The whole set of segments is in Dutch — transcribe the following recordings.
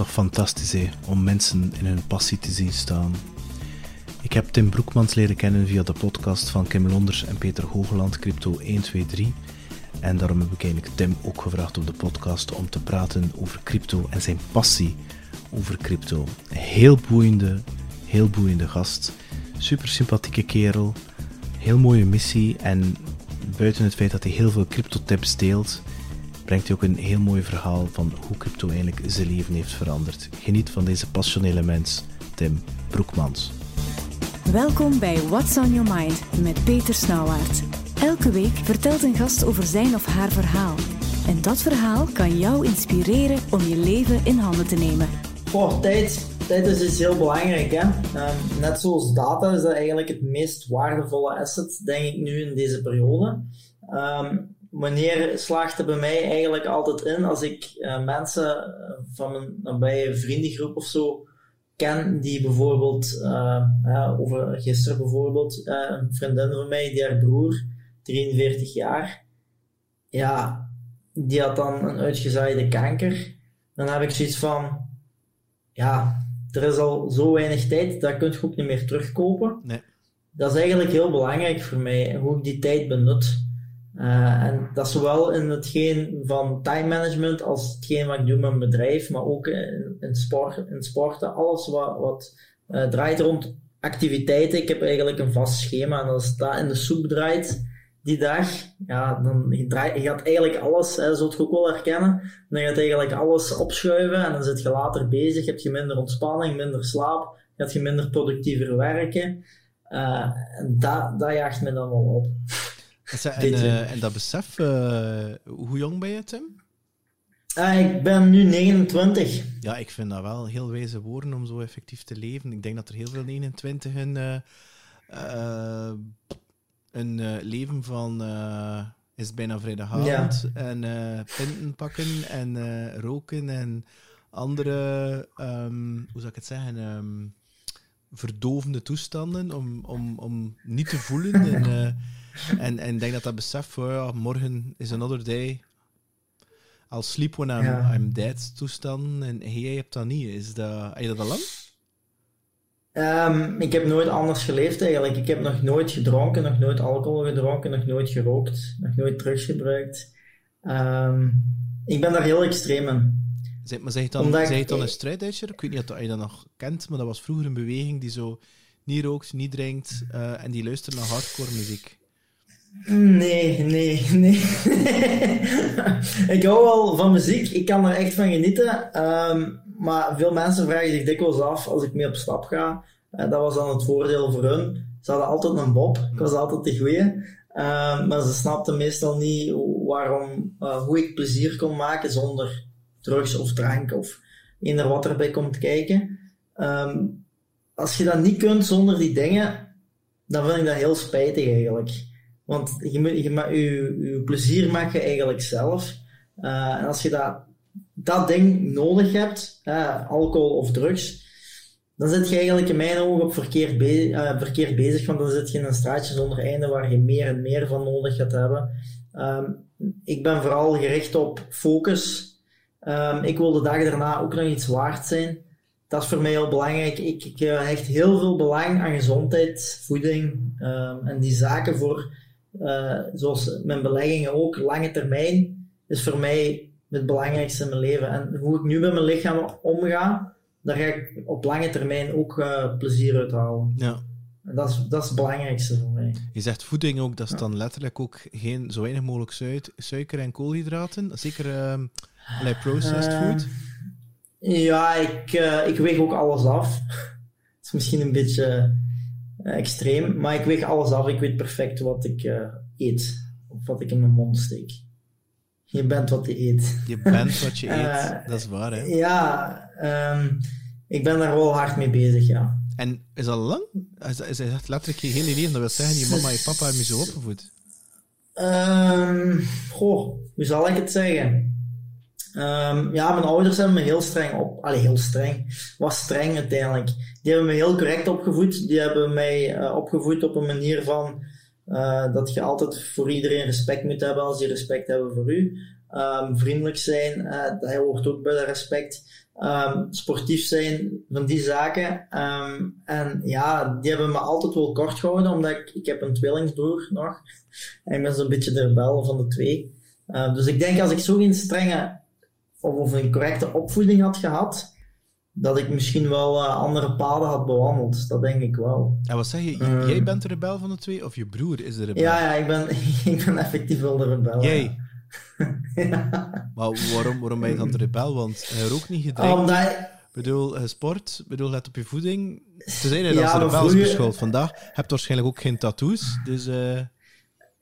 toch fantastisch om mensen in hun passie te zien staan. Ik heb Tim Broekmans leren kennen via de podcast van Kim Londers en Peter Hogeland Crypto 123. En daarom heb ik eigenlijk Tim ook gevraagd op de podcast om te praten over crypto en zijn passie over crypto. Heel boeiende, heel boeiende gast. Super sympathieke kerel. Heel mooie missie. En buiten het feit dat hij heel veel crypto tips deelt, brengt hij ook een heel mooi verhaal van hoe crypto eigenlijk zijn leven heeft veranderd. Geniet van deze passionele mens, Tim Broekmans. Welkom bij What's on Your Mind met Peter Snauwaard. Elke week vertelt een gast over zijn of haar verhaal. En dat verhaal kan jou inspireren om je leven in handen te nemen. Voor tijd, tijd is iets heel belangrijk. Hè? Um, net zoals data is dat eigenlijk het meest waardevolle asset, denk ik nu in deze periode. Um, wanneer slaagt er bij mij eigenlijk altijd in als ik uh, mensen van mijn nabije vriendengroep of zo ken, die bijvoorbeeld, uh, uh, over gisteren bijvoorbeeld, een vriendin van mij, die haar broer, 43 jaar, ja, die had dan een uitgezaaide kanker. Dan heb ik zoiets van, ja, er is al zo weinig tijd, dat kun je ook niet meer terugkopen. Nee. Dat is eigenlijk heel belangrijk voor mij, hoe ik die tijd benut. Uh, en dat is zowel in hetgeen van time management als hetgeen wat ik doe met mijn bedrijf, maar ook in, in, sport, in sporten. Alles wat, wat uh, draait rond activiteiten. Ik heb eigenlijk een vast schema en als dat in de soep draait die dag, ja, dan je, je gaat eigenlijk alles, hè, zult je ook wel herkennen, dan gaat eigenlijk alles opschuiven en dan zit je later bezig, heb je minder ontspanning, minder slaap, gaat je minder productiever werken. Uh, en dat, dat jaagt me dan wel op. En, uh, en dat besef, uh, hoe jong ben je, Tim? Uh, ik ben nu 29. Ja, ik vind dat wel heel wijze woorden om zo effectief te leven. Ik denk dat er heel veel 29 in een leven van is bijna vrijdagavond ja. en pinten pakken en roken en andere, um, hoe zou ik het zeggen, um, verdovende toestanden om, om, om niet te voelen. en, en, en ik denk dat dat besef voor ja, morgen is another day. I'll sleep when I'm, ja. I'm dead toestand. En jij hebt dat niet. Is dat, heb je dat al lang? Um, ik heb nooit anders geleefd eigenlijk. Ik heb nog nooit gedronken, nog nooit alcohol gedronken, nog nooit gerookt, nog nooit drugs gebruikt. Um, ik ben daar heel extreem in. Zeg, maar zeg je dan, Omdat zeg je dan een strijdduitser? Ik weet niet of je dat nog kent, maar dat was vroeger een beweging die zo niet rookt, niet drinkt uh, en die luistert naar hardcore muziek. Nee, nee, nee. ik hou wel van muziek. Ik kan er echt van genieten. Um, maar veel mensen vragen zich dikwijls af als ik mee op stap ga. Uh, dat was dan het voordeel voor hun. Ze hadden altijd een bob. Ik was altijd de goeie. Um, maar ze snapten meestal niet waarom, uh, hoe ik plezier kon maken zonder drugs of drank of eender wat erbij komt kijken. Um, als je dat niet kunt zonder die dingen, dan vind ik dat heel spijtig eigenlijk. Want je, je, je, je plezier maak je eigenlijk zelf. Uh, en als je dat, dat ding nodig hebt, alcohol of drugs, dan zit je eigenlijk in mijn ogen op verkeerd, be uh, verkeerd bezig. Want dan zit je in een straatje zonder einde waar je meer en meer van nodig gaat hebben. Um, ik ben vooral gericht op focus. Um, ik wil de dag daarna ook nog iets waard zijn. Dat is voor mij heel belangrijk. Ik, ik hecht heel veel belang aan gezondheid, voeding um, en die zaken voor uh, zoals mijn beleggingen ook, lange termijn, is voor mij het belangrijkste in mijn leven. En hoe ik nu met mijn lichaam omga, daar ga ik op lange termijn ook uh, plezier uit halen. Ja. En dat is, dat is het belangrijkste voor mij. Je zegt voeding ook, dat is ja. dan letterlijk ook geen, zo weinig mogelijk suiker, suiker en koolhydraten. Zeker uh, processed food. Ja, ik, ik weeg ook alles af. dat is misschien een beetje extreem. Maar ik weeg alles af. Ik weet perfect wat ik uh, eet. Of wat ik in mijn mond steek. Je bent wat je eet. Je bent wat je eet. Uh, dat is waar, hè? Ja, um, ik ben daar wel hard mee bezig, ja. En is dat lang? Is, is, letterlijk je hele leven? Dat wil zeggen, je mama en je papa hebben je zo opgevoed? Um, goh, hoe zal ik het zeggen? Um, ja, mijn ouders hebben me heel streng op. Allee, heel streng. Was streng uiteindelijk. Die hebben me heel correct opgevoed. Die hebben mij uh, opgevoed op een manier van uh, dat je altijd voor iedereen respect moet hebben als die respect hebben voor u. Ehm, vriendelijk zijn, uh, dat hoort ook bij de respect. Ehm, sportief zijn, van die zaken. Ehm, en ja, die hebben me altijd wel kort gehouden, omdat ik, ik heb een tweelingsbroer nog. En ik ben zo'n beetje de rebel van de twee. dus ik denk als ik zo'n strenge of, of een correcte opvoeding had gehad, dat ik misschien wel uh, andere paden had bewandeld. Dat denk ik wel. En wat zeg je? Uh, jij bent de rebel van de twee of je broer is de rebel? Ja, ja ik, ben, ik ben effectief wel de rebel. Jij? ja. Maar waarom, waarom ben je dan de rebel? Want hij rookt niet gedrinkt. Omdat... Ik bedoel, sport, ik bedoel, let op je voeding. Te zijn ja, als rebel vroeger... beschouwd vandaag. Je hebt waarschijnlijk ook geen tattoos, dus... Uh...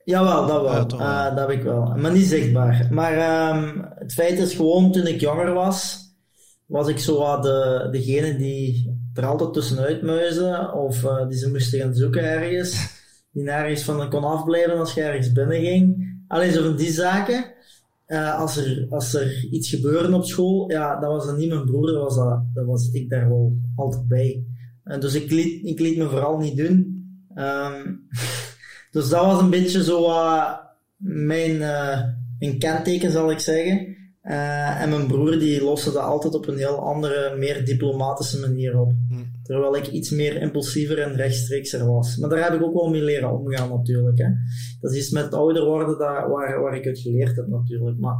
Jawel, dat wel. Uh, dat heb ik wel. Maar niet zichtbaar. Maar um, het feit is gewoon, toen ik jonger was, was ik zo de, degene die er altijd tussenuit muizen, of uh, die ze moesten gaan zoeken ergens, die nergens van kon afblijven als je ergens binnen ging. Alleen zo van die zaken. Uh, als, er, als er iets gebeurde op school, ja, dat was dan niet mijn broer, dat was, dat, dat was ik daar wel altijd bij. Uh, dus ik liet, ik liet me vooral niet doen. Um, dus dat was een beetje zo uh, mijn, mijn kenteken, zal ik zeggen. Uh, en mijn broer die loste dat altijd op een heel andere, meer diplomatische manier op. Hm. Terwijl ik iets meer impulsiever en rechtstreekser was. Maar daar heb ik ook wel mee leren omgaan natuurlijk. Hè. Dat is iets met ouder worden dat, waar, waar ik het geleerd heb natuurlijk. Maar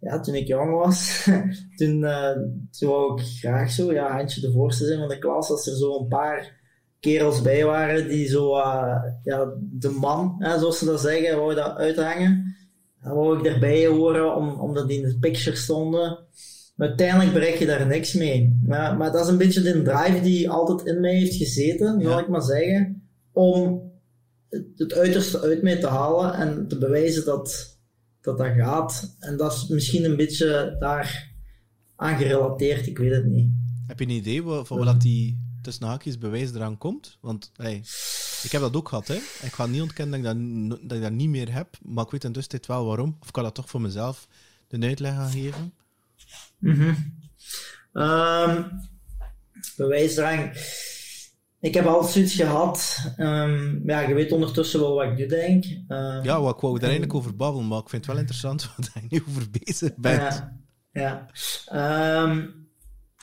ja, toen ik jong was, toen, uh, toen wou ik graag zo, ja, handje de voorste zijn van de klas. Als er zo een paar kerels bij waren die zo, uh, ja, de man, hè, zoals ze dat zeggen, wou dat uithangen. Dan wou ik erbij horen, om, omdat die in de picture stonden. Maar uiteindelijk bereik je daar niks mee. Maar, maar dat is een beetje de drive die altijd in mij heeft gezeten, zal ik maar zeggen. Om het, uiterste uit mij te halen en te bewijzen dat, dat dat gaat. En dat is misschien een beetje daar aan gerelateerd, ik weet het niet. Heb je een idee van wat die tussen haakjes bewijs eraan komt? Want hey, ik heb dat ook gehad. Hè. Ik ga niet ontkennen dat ik dat, dat, ik dat niet meer heb, maar ik weet in tussentijd wel waarom. Of ik kan dat toch voor mezelf de uitleg gaan geven? Mm -hmm. um, bewijsdrang. Ik heb altijd zoiets gehad. Um, ja, je weet ondertussen wel wat ik nu denk. Um, ja, wat ik wou daar eigenlijk over babbelen, maar ik vind het wel interessant wat je nu over bezig bent. Ja. ja.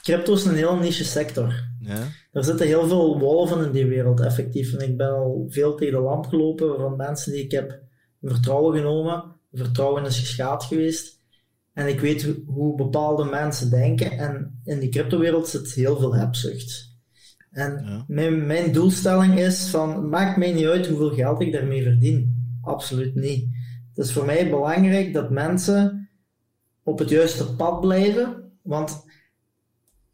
crypto is een heel niche sector. Ja. Er zitten heel veel wolven in die wereld, effectief. En ik ben al veel tegen de lamp gelopen van mensen die ik heb vertrouwen genomen. Vertrouwen is geschaad geweest. En ik weet hoe bepaalde mensen denken. En in die cryptowereld zit heel veel hebzucht. En mijn, mijn doelstelling is van, maakt mij niet uit hoeveel geld ik daarmee verdien. Absoluut niet. Het is voor mij belangrijk dat mensen op het juiste pad blijven. Want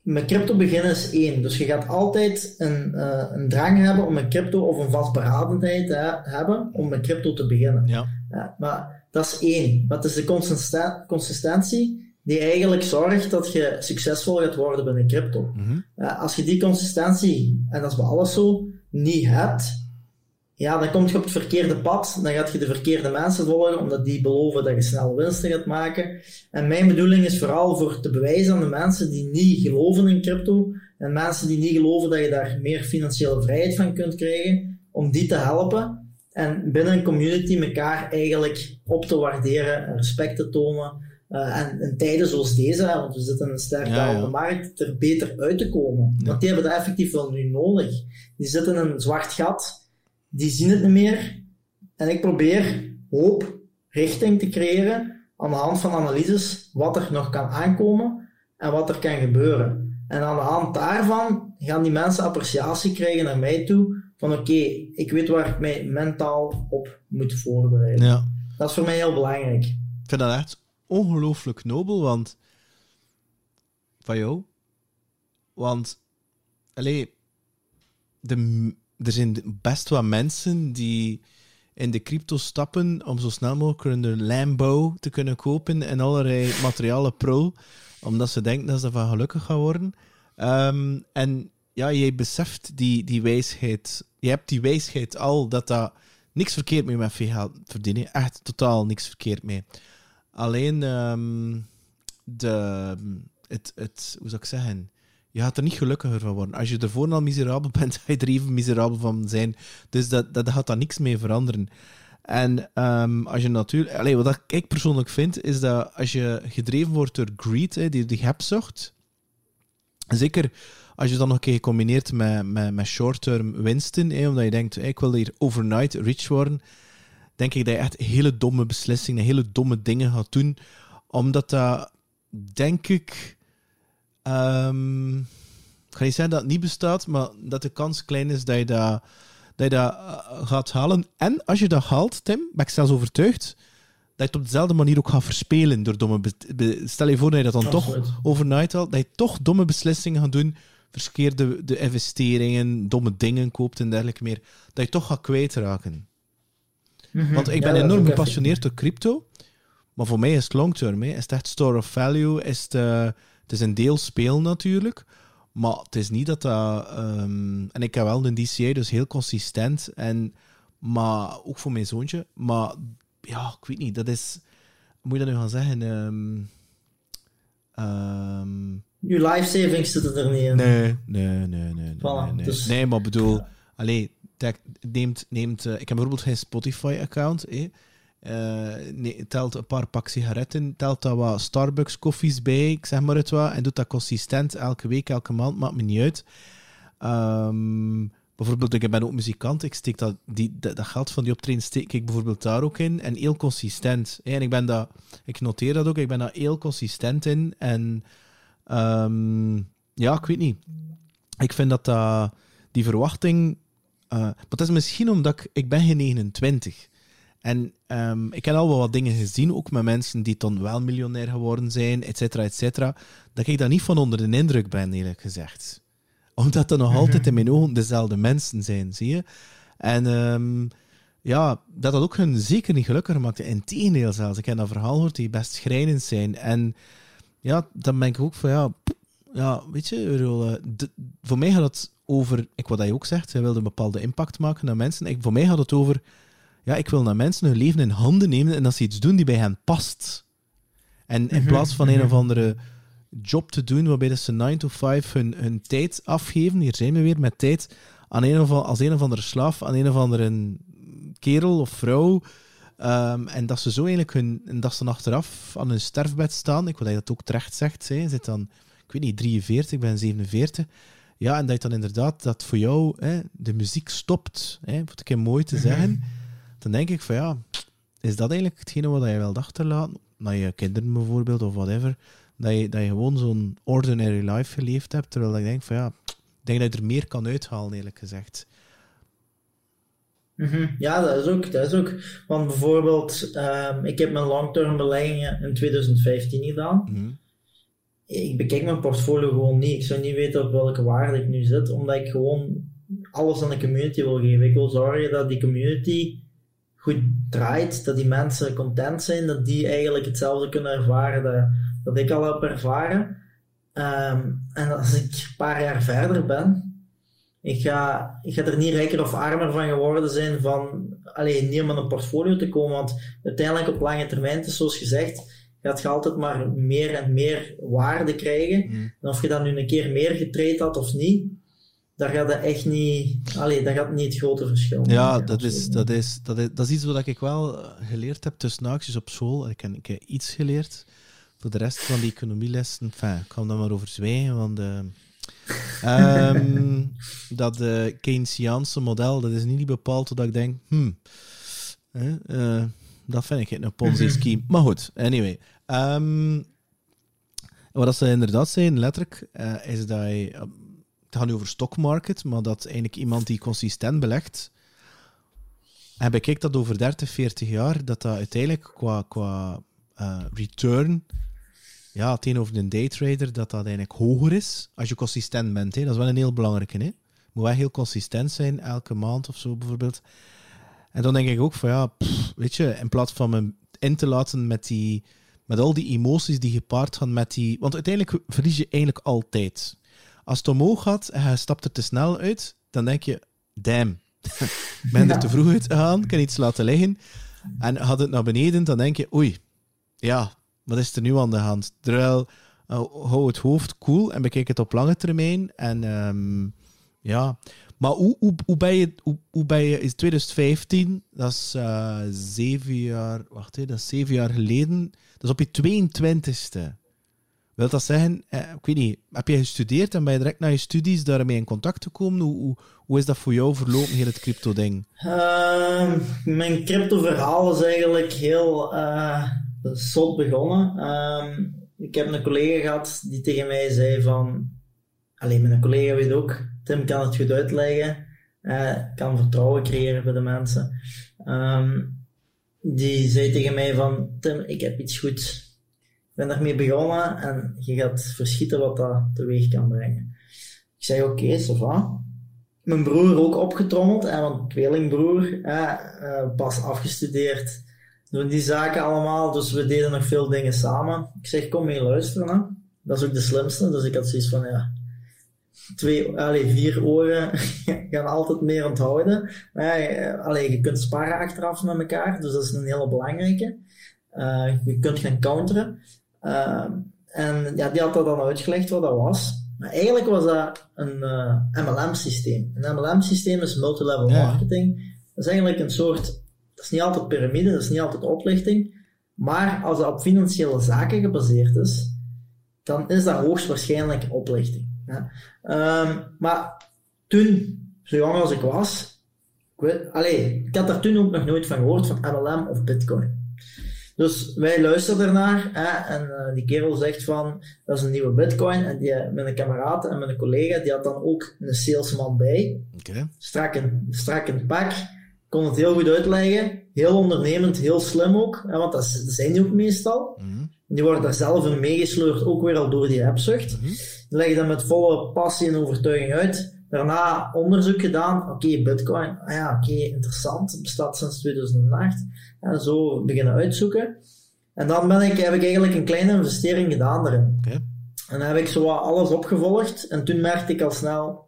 met crypto beginnen is één. Dus je gaat altijd een, uh, een drang hebben om met crypto of een vastberadenheid te hebben om met crypto te beginnen. Ja. ja maar dat is één. Wat is de consistentie die eigenlijk zorgt dat je succesvol gaat worden binnen crypto. Mm als je die consistentie, en dat is bij alles zo, niet hebt, ja, dan kom je op het verkeerde pad. Dan gaat je de verkeerde mensen volgen, omdat die beloven dat je snel winsten gaat maken. En mijn bedoeling is vooral voor te bewijzen aan de mensen die niet geloven in crypto, en mensen die niet geloven dat je daar meer financiële vrijheid van kunt krijgen, om die te helpen. En binnen een community elkaar eigenlijk op te waarderen en respect te tonen. Uh, en in tijden zoals deze, want we zitten een sterk ja, de markt, er beter uit te komen. Want die hebben dat effectief wel nu nodig. Die zitten in een zwart gat die zien het niet meer. En ik probeer hoop, richting te creëren aan de hand van analyses wat er nog kan aankomen en wat er kan gebeuren. En aan de hand daarvan gaan die mensen appreciatie krijgen naar mij toe van oké, ik weet waar ik mij mentaal op moet voorbereiden. Ja. Dat is voor mij heel belangrijk. Ik vind dat echt ongelooflijk nobel, want van jou. Want, alleen de er zijn best wat mensen die in de crypto stappen om zo snel mogelijk een Lambo te kunnen kopen en allerlei materialen pro, omdat ze denken dat ze van gelukkig gaan worden. Um, en ja, jij beseft die, die wijsheid, je hebt die wijsheid al, dat dat niks verkeerd mee met veel geld verdienen. Echt totaal niks verkeerd mee. Alleen um, de, het, het, hoe zou ik zeggen, je gaat er niet gelukkiger van worden. Als je ervoor al miserabel bent, ga je er even miserabel van zijn. Dus dat, dat gaat daar niks mee veranderen. En ehm, als je natuurlijk... Allee, wat ik persoonlijk vind, is dat als je gedreven wordt door greed, hè, die, die hebzucht, zeker als je dan nog een keer gecombineerd met, met, met short-term winsten, hè, omdat je denkt, ik wil hier overnight rich worden, denk ik dat je echt hele domme beslissingen, hele domme dingen gaat doen, omdat dat, denk ik... Um, ik ga niet zeggen dat het niet bestaat, maar dat de kans klein is dat je dat dat je dat eh, gaat halen. En als je dat haalt, Tim, ben ik zelfs overtuigd dat je het op dezelfde manier ook gaat verspelen door domme... Stel je voor dat je dat dan toch overnight haalt, dat je toch domme beslissingen gaat doen, verkeerde de investeringen, domme dingen koopt en dergelijke meer, dat je toch gaat kwijtraken. Mm Want ik ben enorm gepassioneerd door crypto, maar voor mij is het long term. Hè. Is het echt store of value? Is het, uh, het is een deel speel natuurlijk, maar het is niet dat dat... Ehm, en ik heb wel een DCA, dus heel consistent. En, maar ook voor mijn zoontje. Maar ja, ik weet niet, dat is... Moet je dat nu gaan zeggen? Um, um, Je life savings zitten er niet in. Nee, nee, nee, nee. Nee, nee, nee. Dus, nee maar bedoel... Ja. Allee, neemt, neemt, uh, ik heb bijvoorbeeld geen Spotify-account. Eh. Uh, nee, telt een paar pak sigaretten, telt daar wat Starbucks koffies bij, ik zeg maar het wat, en doet dat consistent elke week, elke maand, maakt me niet uit. Um, bijvoorbeeld, ik ben ook muzikant, ik steek dat, die, dat, geld van die optreden steek ik bijvoorbeeld daar ook in, en heel consistent. En ik ben dat, ik noteer dat ook, ik ben daar heel consistent in, en um, ja, ik weet niet. Ik vind dat uh, die verwachting, uh, maar is misschien omdat ik, ik ben geen 29 en um, ik heb al wel wat dingen gezien, ook met mensen die dan wel miljonair geworden zijn, et cetera, et cetera, dat ik daar niet van onder de indruk ben, eerlijk gezegd. Omdat er nog altijd in mijn ogen dezelfde mensen zijn, zie je? En um, ja, dat dat ook hun zeker niet gelukkiger maakt. Integendeel zelfs. Ik heb een verhaal gehoord die best schrijnend zijn. En ja, dan ben ik ook van, ja, ja weet je, voor mij gaat het over, ik wat hij ook zegt, hij wilde een bepaalde impact maken naar mensen. Ik, voor mij gaat het over ja, ik wil naar mensen hun leven in handen nemen en dat ze iets doen die bij hen past. En in mhm, plaats van een mhm. of andere job te doen waarbij ze 9 to 5 hun, hun tijd afgeven, hier zijn we weer met tijd, aan een of, als een of andere slaaf, aan een of andere kerel of vrouw. Um, en dat ze zo eigenlijk hun, en dat ze achteraf aan hun sterfbed staan. Ik wil dat je dat ook terecht zegt. Hè. zit dan, ik weet niet, 43, ik ben 47. Ja, en dat je dan inderdaad, dat voor jou hè, de muziek stopt. Hè, wat ik mooi te zeggen. Mhm dan denk ik van ja, is dat eigenlijk hetgene wat je wilt achterlaten? Naar je kinderen bijvoorbeeld of whatever. Dat je, dat je gewoon zo'n ordinary life geleefd hebt. Terwijl ik denk van ja, ik denk dat je er meer kan uithalen, eerlijk gezegd. Mm Ja, dat is ook. Dat is ook. Want bijvoorbeeld, um, ik heb mijn long-term beleggingen in 2015 gedaan. Mm Ik bekijk mijn portfolio gewoon niet. Ik zou niet weten op welke waarde ik nu zit, omdat ik gewoon alles aan de community wil geven. Ik wil zorgen dat die community goed draait, dat die mensen content zijn, dat die eigenlijk hetzelfde kunnen ervaren dat, dat ik al heb ervaren. Ehm, en als ik een paar jaar verder ben, ik ga, ik ga er niet rijker of armer van geworden zijn van alleen niet om een portfolio te komen, want uiteindelijk op lange termijn, is zoals gezegd, gaat je altijd maar meer en meer waarde krijgen. Mm. En of je dan nu een keer meer getraind had of niet, daar gaat echt niet, allee, daar gaat niet het grote verschil Ja, dat is, dat, is, dat, is, dat is iets wat ik wel eh, geleerd heb tussen naakjes op school. Ik heb, ik heb iets geleerd. Voor de rest van die economielessen, enfin, ik kan daar maar over zwijgen, want uh, um, dat uh, Keynesiaanse model, dat is niet bepaald dat ik denk, hmm, uh, dat vind ik een Ponzi-scheme. maar goed, anyway. Um, wat ze inderdaad zijn, letterlijk, is dat je nu over stock market, maar dat eigenlijk iemand die consistent belegt, en bekijkt dat over 30, 40 jaar, dat dat uiteindelijk qua, qua uh, return, ja, tegenover een daytrader, dat dat eigenlijk hoger is als je consistent bent. Hè. Dat is wel een heel belangrijke. Hè. Moet wel heel consistent zijn, elke maand of zo bijvoorbeeld. En dan denk ik ook van ja, weet je, in plaats van me in te laten met, die, met al die emoties die gepaard gaan met die. Want uiteindelijk verlies je eigenlijk altijd. Als het omhoog gaat en je stapt er te snel uit, dan denk je, damn, ik ben er te vroeg uit gegaan, kan iets laten liggen. En gaat het naar beneden, dan denk je, oei, ja, wat is er nu aan de hand? Terwijl, uh, hou het hoofd cool en bekijk het op lange termijn. En um, ja, Maar hoe, hoe, hoe, ben je, hoe, hoe ben je, is 2015, dat is uh, zeven jaar, wacht hè, dat is zeven jaar geleden, dat is op je 22ste. Wil dat zeggen, eh, ik weet niet, heb je gestudeerd en ben je direct na je studies daarmee in contact gekomen? Hoe, hoe, is dat voor jou verlopen, heel het crypto-ding? Uh, mijn crypto-verhaal is eigenlijk heel uh, zot begonnen. Uh, ik heb een collega gehad die tegen mij zei van... Alleen mijn collega weet ook, Tim kan het goed uitleggen. Uh, kan vertrouwen creëren bij de mensen. Um, die zei tegen mij van... Tim, ik heb iets goeds ben daarmee begonnen en je gaat verschieten wat dat teweeg kan brengen. Ik zei, oké, ça va. Mijn broer ook opgetrommeld, hè, want tweelingbroer, uh, pas afgestudeerd, doen die zaken allemaal, dus we deden nog veel dingen samen. Ik zeg, kom mee luisteren, hè. dat is ook de slimste, dus ik had zoiets van, ja, twee, allee, vier oren gaan altijd meer onthouden. Maar, allee, je kunt sparren achteraf met elkaar, dus dat is een hele belangrijke. Uh, je kunt gaan counteren. Ehm, en ja, die had dat dan uitgelegd wat dat was. Maar eigenlijk was dat een eh, MLM-systeem. Een MLM-systeem is multilevel marketing. Dat is eigenlijk een soort, dat is niet altijd piramide, dat is niet altijd oplichting. Maar als dat op financiële zaken gebaseerd is, dan is dat hoogstwaarschijnlijk oplichting. Ja. Um, maar toen, zo jong als ik was, ik, weet, allez, ik had daar toen ook nog nooit van gehoord, van MLM of Bitcoin. Dus wij luisteren ernaar hè, en uh, die kerel zegt van dat is een nieuwe bitcoin en die, met een kameraad en met een collega die had dan ook een salesman bij. Okay. Strak, in, strak in pak, kon het heel goed uitleggen, heel ondernemend, heel slim ook, hè, want dat, zijn die ook meestal. Mm -hmm. Die worden daar zelf in meegesleurd, ook weer al door die hebzucht. Mm -hmm. Die leggen dat met volle passie en overtuiging uit. Daarna onderzoek gedaan, oké, bitcoin, ah ja, oké, interessant, het bestaat sinds 2008 en zo beginnen uitzoeken. En dan ben ik, heb ik eigenlijk een kleine investering gedaan erin. En dan heb ik zo alles opgevolgd. En toen merkte ik al snel,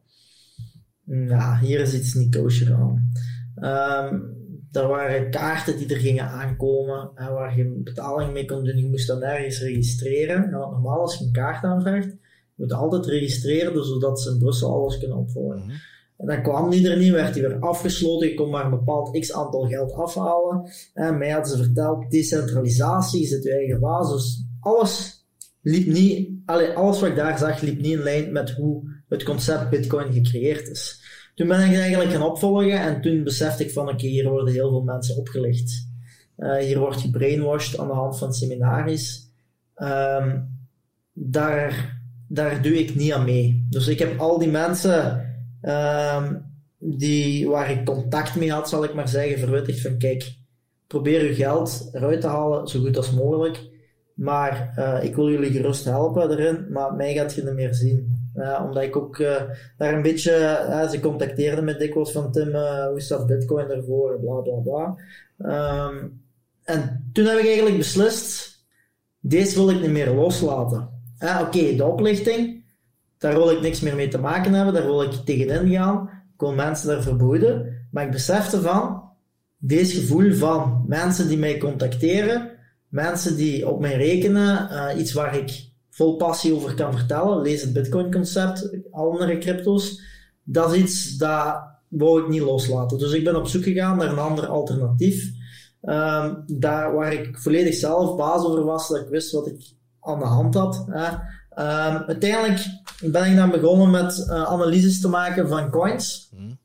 ja, hier is iets niet kosher aan. Um, er waren kaarten die er gingen aankomen, en waar je betaling mee kon doen. Je moest dan ergens registreren. Nou, normaal als je een kaart aanvraagt, moet altijd registreren, zodat ze in Brussel alles kunnen opvolgen. Mhm. En dan kwam die er niet, werd hij weer afgesloten. Je kon maar een bepaald x aantal geld afhalen. En mij hadden ze verteld, decentralisatie is het je eigen basis. Dus alles liep niet, alles wat ik daar zag, liep niet in lijn met hoe het concept Bitcoin gecreëerd is. Toen ben ik eigenlijk gaan opvolgen en toen besefte ik van, oké, hier worden heel veel mensen opgelicht. Uh, hier wordt gebrainwashed aan de hand van seminaries. Um, daar, daar doe ik niet aan mee. Dus ik heb al die mensen um, die, waar ik contact mee had, zal ik maar zeggen, verwittigd van kijk, probeer je geld eruit te halen zo goed als mogelijk. Maar uh, ik wil jullie gerust helpen erin, maar mij gaat je niet meer zien. Uh, omdat ik ook uh, daar een beetje, ze contacteerden me dikwijls van Tim, hoe staat Bitcoin ervoor, bla bla bla. Um, en toen heb ik eigenlijk beslist, deze wil ik niet meer loslaten. Oké, okay, de oplichting, daar wil ik niks meer mee te maken hebben, daar wil ik tegenin gaan. Wil mensen daar verboden. Maar ik besefte van, deze gevoel van mensen die mij contacteren, mensen die op mij rekenen, uh, iets waar ik vol passie over kan vertellen, lees het Bitcoin-concept, andere crypto's, dat is iets dat wou ik niet loslaten. Dus ik ben op zoek gegaan naar een ander alternatief, um, daar waar ik volledig zelf baas over was, dat ik wist wat ik aan de hand had. Um, uiteindelijk ben ik dan begonnen met uh, analyses te maken van coins. Hmm.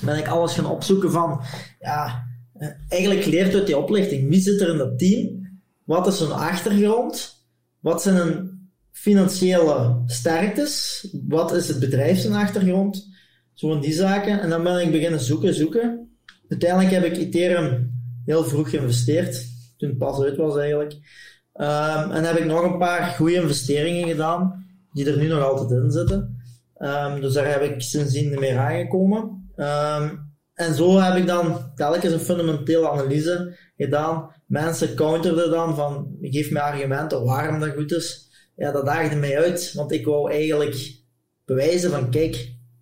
Ben ik alles gaan opzoeken van, ja, uh, eigenlijk geleerd uit die oplichting. Wie zit er in dat team? Wat is hun achtergrond? Wat zijn hun financiële sterktes? Wat is het bedrijf zijn achtergrond? Zo van die zaken. En dan ben ik beginnen zoeken, zoeken. Uiteindelijk heb ik Ethereum heel vroeg geïnvesteerd. Toen het pas uit was eigenlijk. Um, en heb ik nog een paar goede investeringen gedaan, die er nu nog altijd in zitten. Um, dus daar heb ik sindsdien meer aangekomen. Um, en zo heb ik dan telkens een fundamentele analyse gedaan. Mensen counterden dan van, geef me argumenten waarom dat goed is. Ja, dat daagde mij uit, want ik wou eigenlijk bewijzen van, kijk,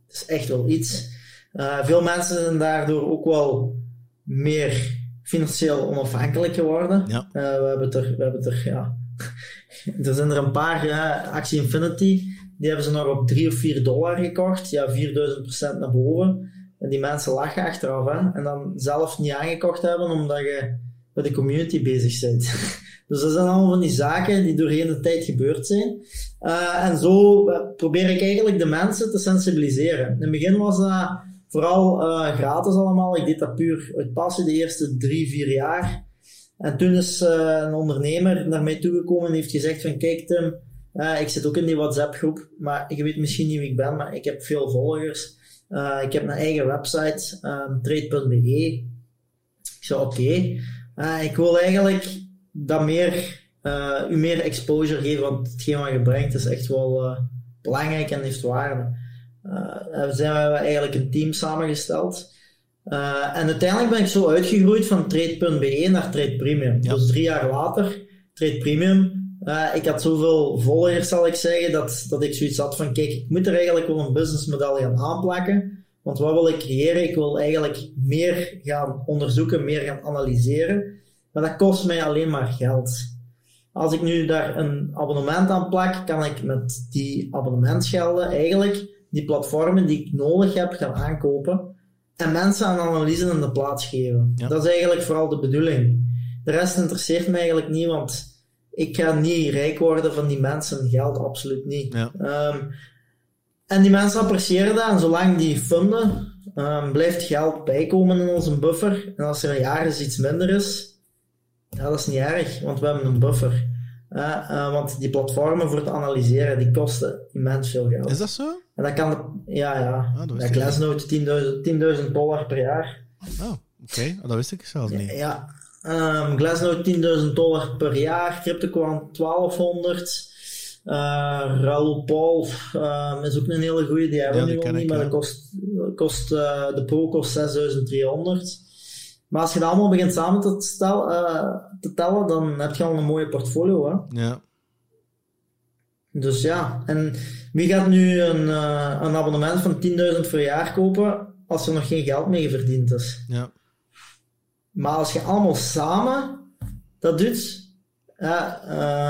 het is echt wel iets. Uh, veel mensen zijn daardoor ook wel meer financieel onafhankelijk geworden. Ja. Uh, we hebben er, we hebben er, ja. er zijn er een paar, ja, Axie Infinity, die hebben ze nog op 3 of 4 dollar gekocht. Ja, 4000% naar boven. En die mensen lachen achteraf. Hè? En dan zelf niet aangekocht hebben omdat je met de community bezig bent. dus dat zijn allemaal van die zaken die doorheen de tijd gebeurd zijn. Uh, en zo probeer ik eigenlijk de mensen te sensibiliseren. In het begin was dat vooral uh, gratis allemaal. Ik deed dat puur uit passie de eerste drie, vier jaar. En toen is uh, een ondernemer naar mij toegekomen en heeft gezegd van kijk Tim, ik zit ook in die WhatsApp groep, maar je weet misschien niet wie ik ben, maar ik heb veel volgers. Ik heb een eigen website, um, trade.be. Ik zei oké, ik wil eigenlijk dat meer, u meer exposure geven, want hetgeen wat je brengt is echt wel belangrijk en heeft waarde. We zijn eigenlijk een team samengesteld. en uiteindelijk ben ik zo uitgegroeid van Trade.be naar Trade Premium. Ja. Dus drie jaar later, Trade Premium, uh, ik had zoveel volgers, zal ik zeggen, dat, dat ik zoiets had van, kijk, ik moet er eigenlijk wel een businessmodel gaan aanplakken. Want wat wil ik creëren? Ik wil eigenlijk meer gaan onderzoeken, meer gaan analyseren. Maar dat kost mij alleen maar geld. Als ik nu daar een abonnement aan plak, kan ik met die abonnementsgelden eigenlijk die platformen die ik nodig heb gaan aankopen en mensen aan analyse in de plaats geven. Dat is eigenlijk vooral de bedoeling. De rest interesseert me eigenlijk niet, want ik ga niet rijk worden van die mensen. Geld absoluut niet. Ja. Um, en die mensen appreciëren dat. En zolang die funden, um, blijft geld bijkomen in onze buffer. En als er een jaar eens iets minder is, ja, dat is niet erg, want we hebben een buffer. Uh, uh, want die platformen voor het analyseren, die kosten immens veel geld. Is dat zo? En dat kan, ja, ja. Ah, dat Glassnode 10.000 dollar per jaar. Oh, oké. Oh, dat wist ik zelfs niet. Ja, Um, Glassnode 10.000 dollar per jaar, CryptoQuant 1200. Uh, Raoul Paul um, is ook een hele goede, die hebben we nu nog niet, maar kost, kost, uh, de Pro kost 6300. Maar als je dat allemaal begint samen te, stel, uh, te tellen, dan heb je al een mooie portfolio. Hè? Ja. Dus ja, en wie gaat nu een, uh, een abonnement van 10.000 per jaar kopen als er nog geen geld mee verdiend is? Ja. Maar als je allemaal samen dat doet, ja,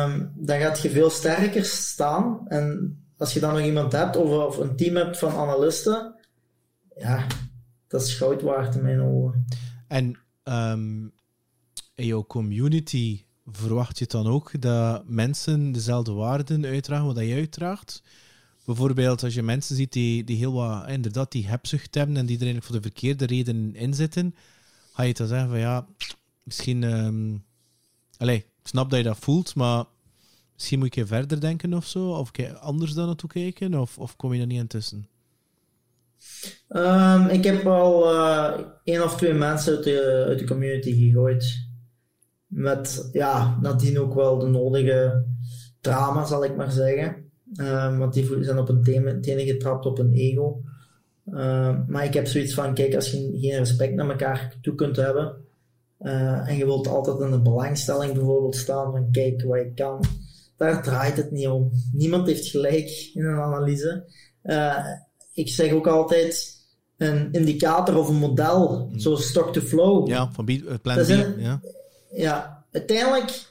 um, dan gaat je veel sterker staan. En als je dan nog iemand hebt, of, of een team hebt van analisten, ja, dat is goud waard in mijn ogen. En um, in jouw community verwacht je dan ook dat mensen dezelfde waarden uitdragen wat jij uitdraagt? Bijvoorbeeld als je mensen ziet die, die heel wat, inderdaad, die hebzucht hebben en die er eigenlijk voor de verkeerde redenen in zitten, ga je dan zeggen van ja, misschien. Um, allee, ik snap dat je dat voelt, maar misschien moet je verder denken of zo, of anders dan naartoe kijken, of, of kom je er niet intussen? Um, ik heb al uh, één of twee mensen uit de, uit de community gegooid. Met ja, nadien ook wel de nodige drama, zal ik maar zeggen. Um, want die zijn op een tenen getrapt op een ego. Uh, maar ik heb zoiets van, kijk, als je geen respect naar elkaar toe kunt hebben uh, en je wilt altijd in de belangstelling bijvoorbeeld staan van, kijk wat ik kan, daar draait het niet om. Niemand heeft gelijk in een analyse. Uh, ik zeg ook altijd, een indicator of een model, mm. zoals stock to flow. Ja, van plan B. Ja. Ja, uiteindelijk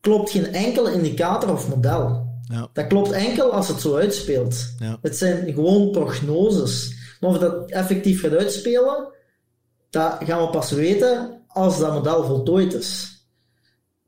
klopt geen enkele indicator of model. Ja. Dat klopt enkel als het zo uitspeelt. Ja. Het zijn gewoon prognoses. Maar of dat effectief gaat uitspelen, dat gaan we pas weten als dat model voltooid is.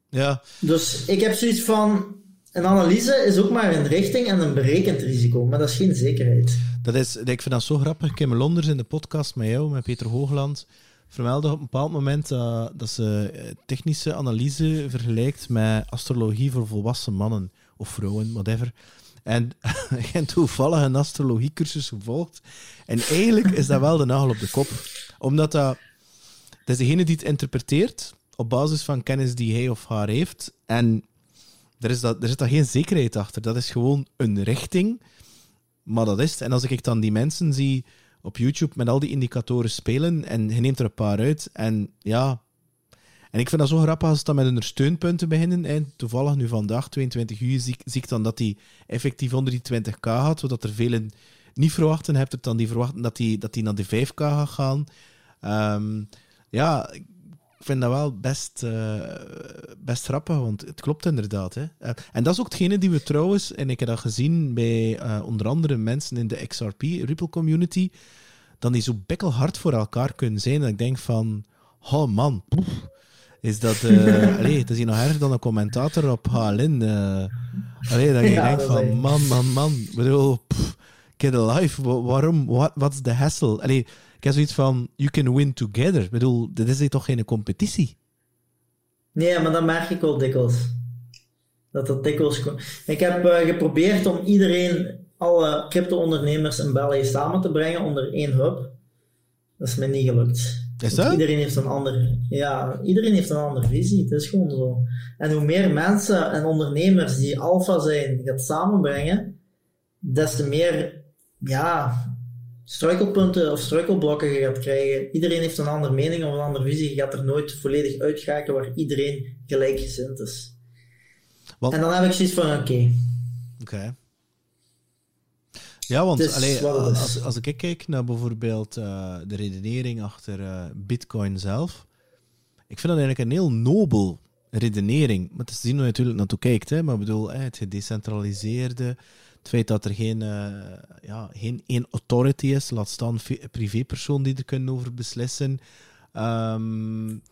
Ja. Dus ik heb zoiets van. Een analyse is ook maar een richting en een berekend risico, maar dat is geen zekerheid. Dat is, ik vind dat zo grappig. Kim Londers in de podcast met jou, met Peter Hoogland, vermeldde op een bepaald moment dat ze technische analyse vergelijkt met astrologie voor volwassen mannen of vrouwen, whatever. En heb toevallig een astrologiecursus gevolgd. En eigenlijk is dat wel de nagel op de kop. Omdat dat... Dat is degene die het interpreteert op basis van kennis die hij of haar heeft. En er, is dat, er zit daar geen zekerheid achter. Dat is gewoon een richting. Maar dat is het. En als ik dan die mensen zie op YouTube met al die indicatoren spelen en je neemt er een paar uit en ja, en ik vind dat zo grappig als het dan met hun steunpunten beginnen. En toevallig nu vandaag, 22 uur, zie, ik dan dat hij effectief onder die 20k gaat, zodat er velen niet verwachten. Hebt er dan die verwachten dat hij dat die naar de 5k gaat gaan. Um, ja, ik vind dat wel best, uh, best grappig, want het klopt inderdaad. Hè. Uh, en dat is ook hetgene die we trouwens, en ik heb dat gezien bij uh, onder andere mensen in de XRP, Ripple community, dan die zo hard voor elkaar kunnen zijn. Dat ik denk van, oh man, poef, is dat... allee, het is hier nog erger dan een commentator op HLN. allee, dat je ja, denkt van, man, man, man. Ik bedoel, alive, waarom, wat is de hassle? Allee, ik heb zoiets van, you can win together. Ik bedoel, dit is toch geen competitie? Nee, maar dat merk ik wel dikwijls. Dat dat dikwijls... Ik heb uh, geprobeerd om iedereen, alle crypto-ondernemers in België samen te brengen onder één hub. Dat is mij niet gelukt. Is dat? Iedereen heeft een andere, ja, iedereen heeft een andere visie. Het is gewoon zo. En hoe meer mensen en ondernemers die alfa zijn gaat samenbrengen, des te meer ja, struikelpunten of struikelblokken je gaat krijgen. Iedereen heeft een andere mening of een andere visie. Je gaat er nooit volledig uitgaken waar iedereen gelijkgezind is. En dan heb ik zoiets van, oké. Oké. Ja, want allee, als, als ik kijk naar bijvoorbeeld uh, de redenering achter uh, Bitcoin zelf, ik vind dat eigenlijk een heel nobel redenering. Maar het is zien hoe je natuurlijk naartoe kijkt. Hè. Maar ik bedoel, het gedecentraliseerde, het feit dat er geen, uh, ja, geen één authority is, laat staan privépersoon die er kunnen over beslissen. Um,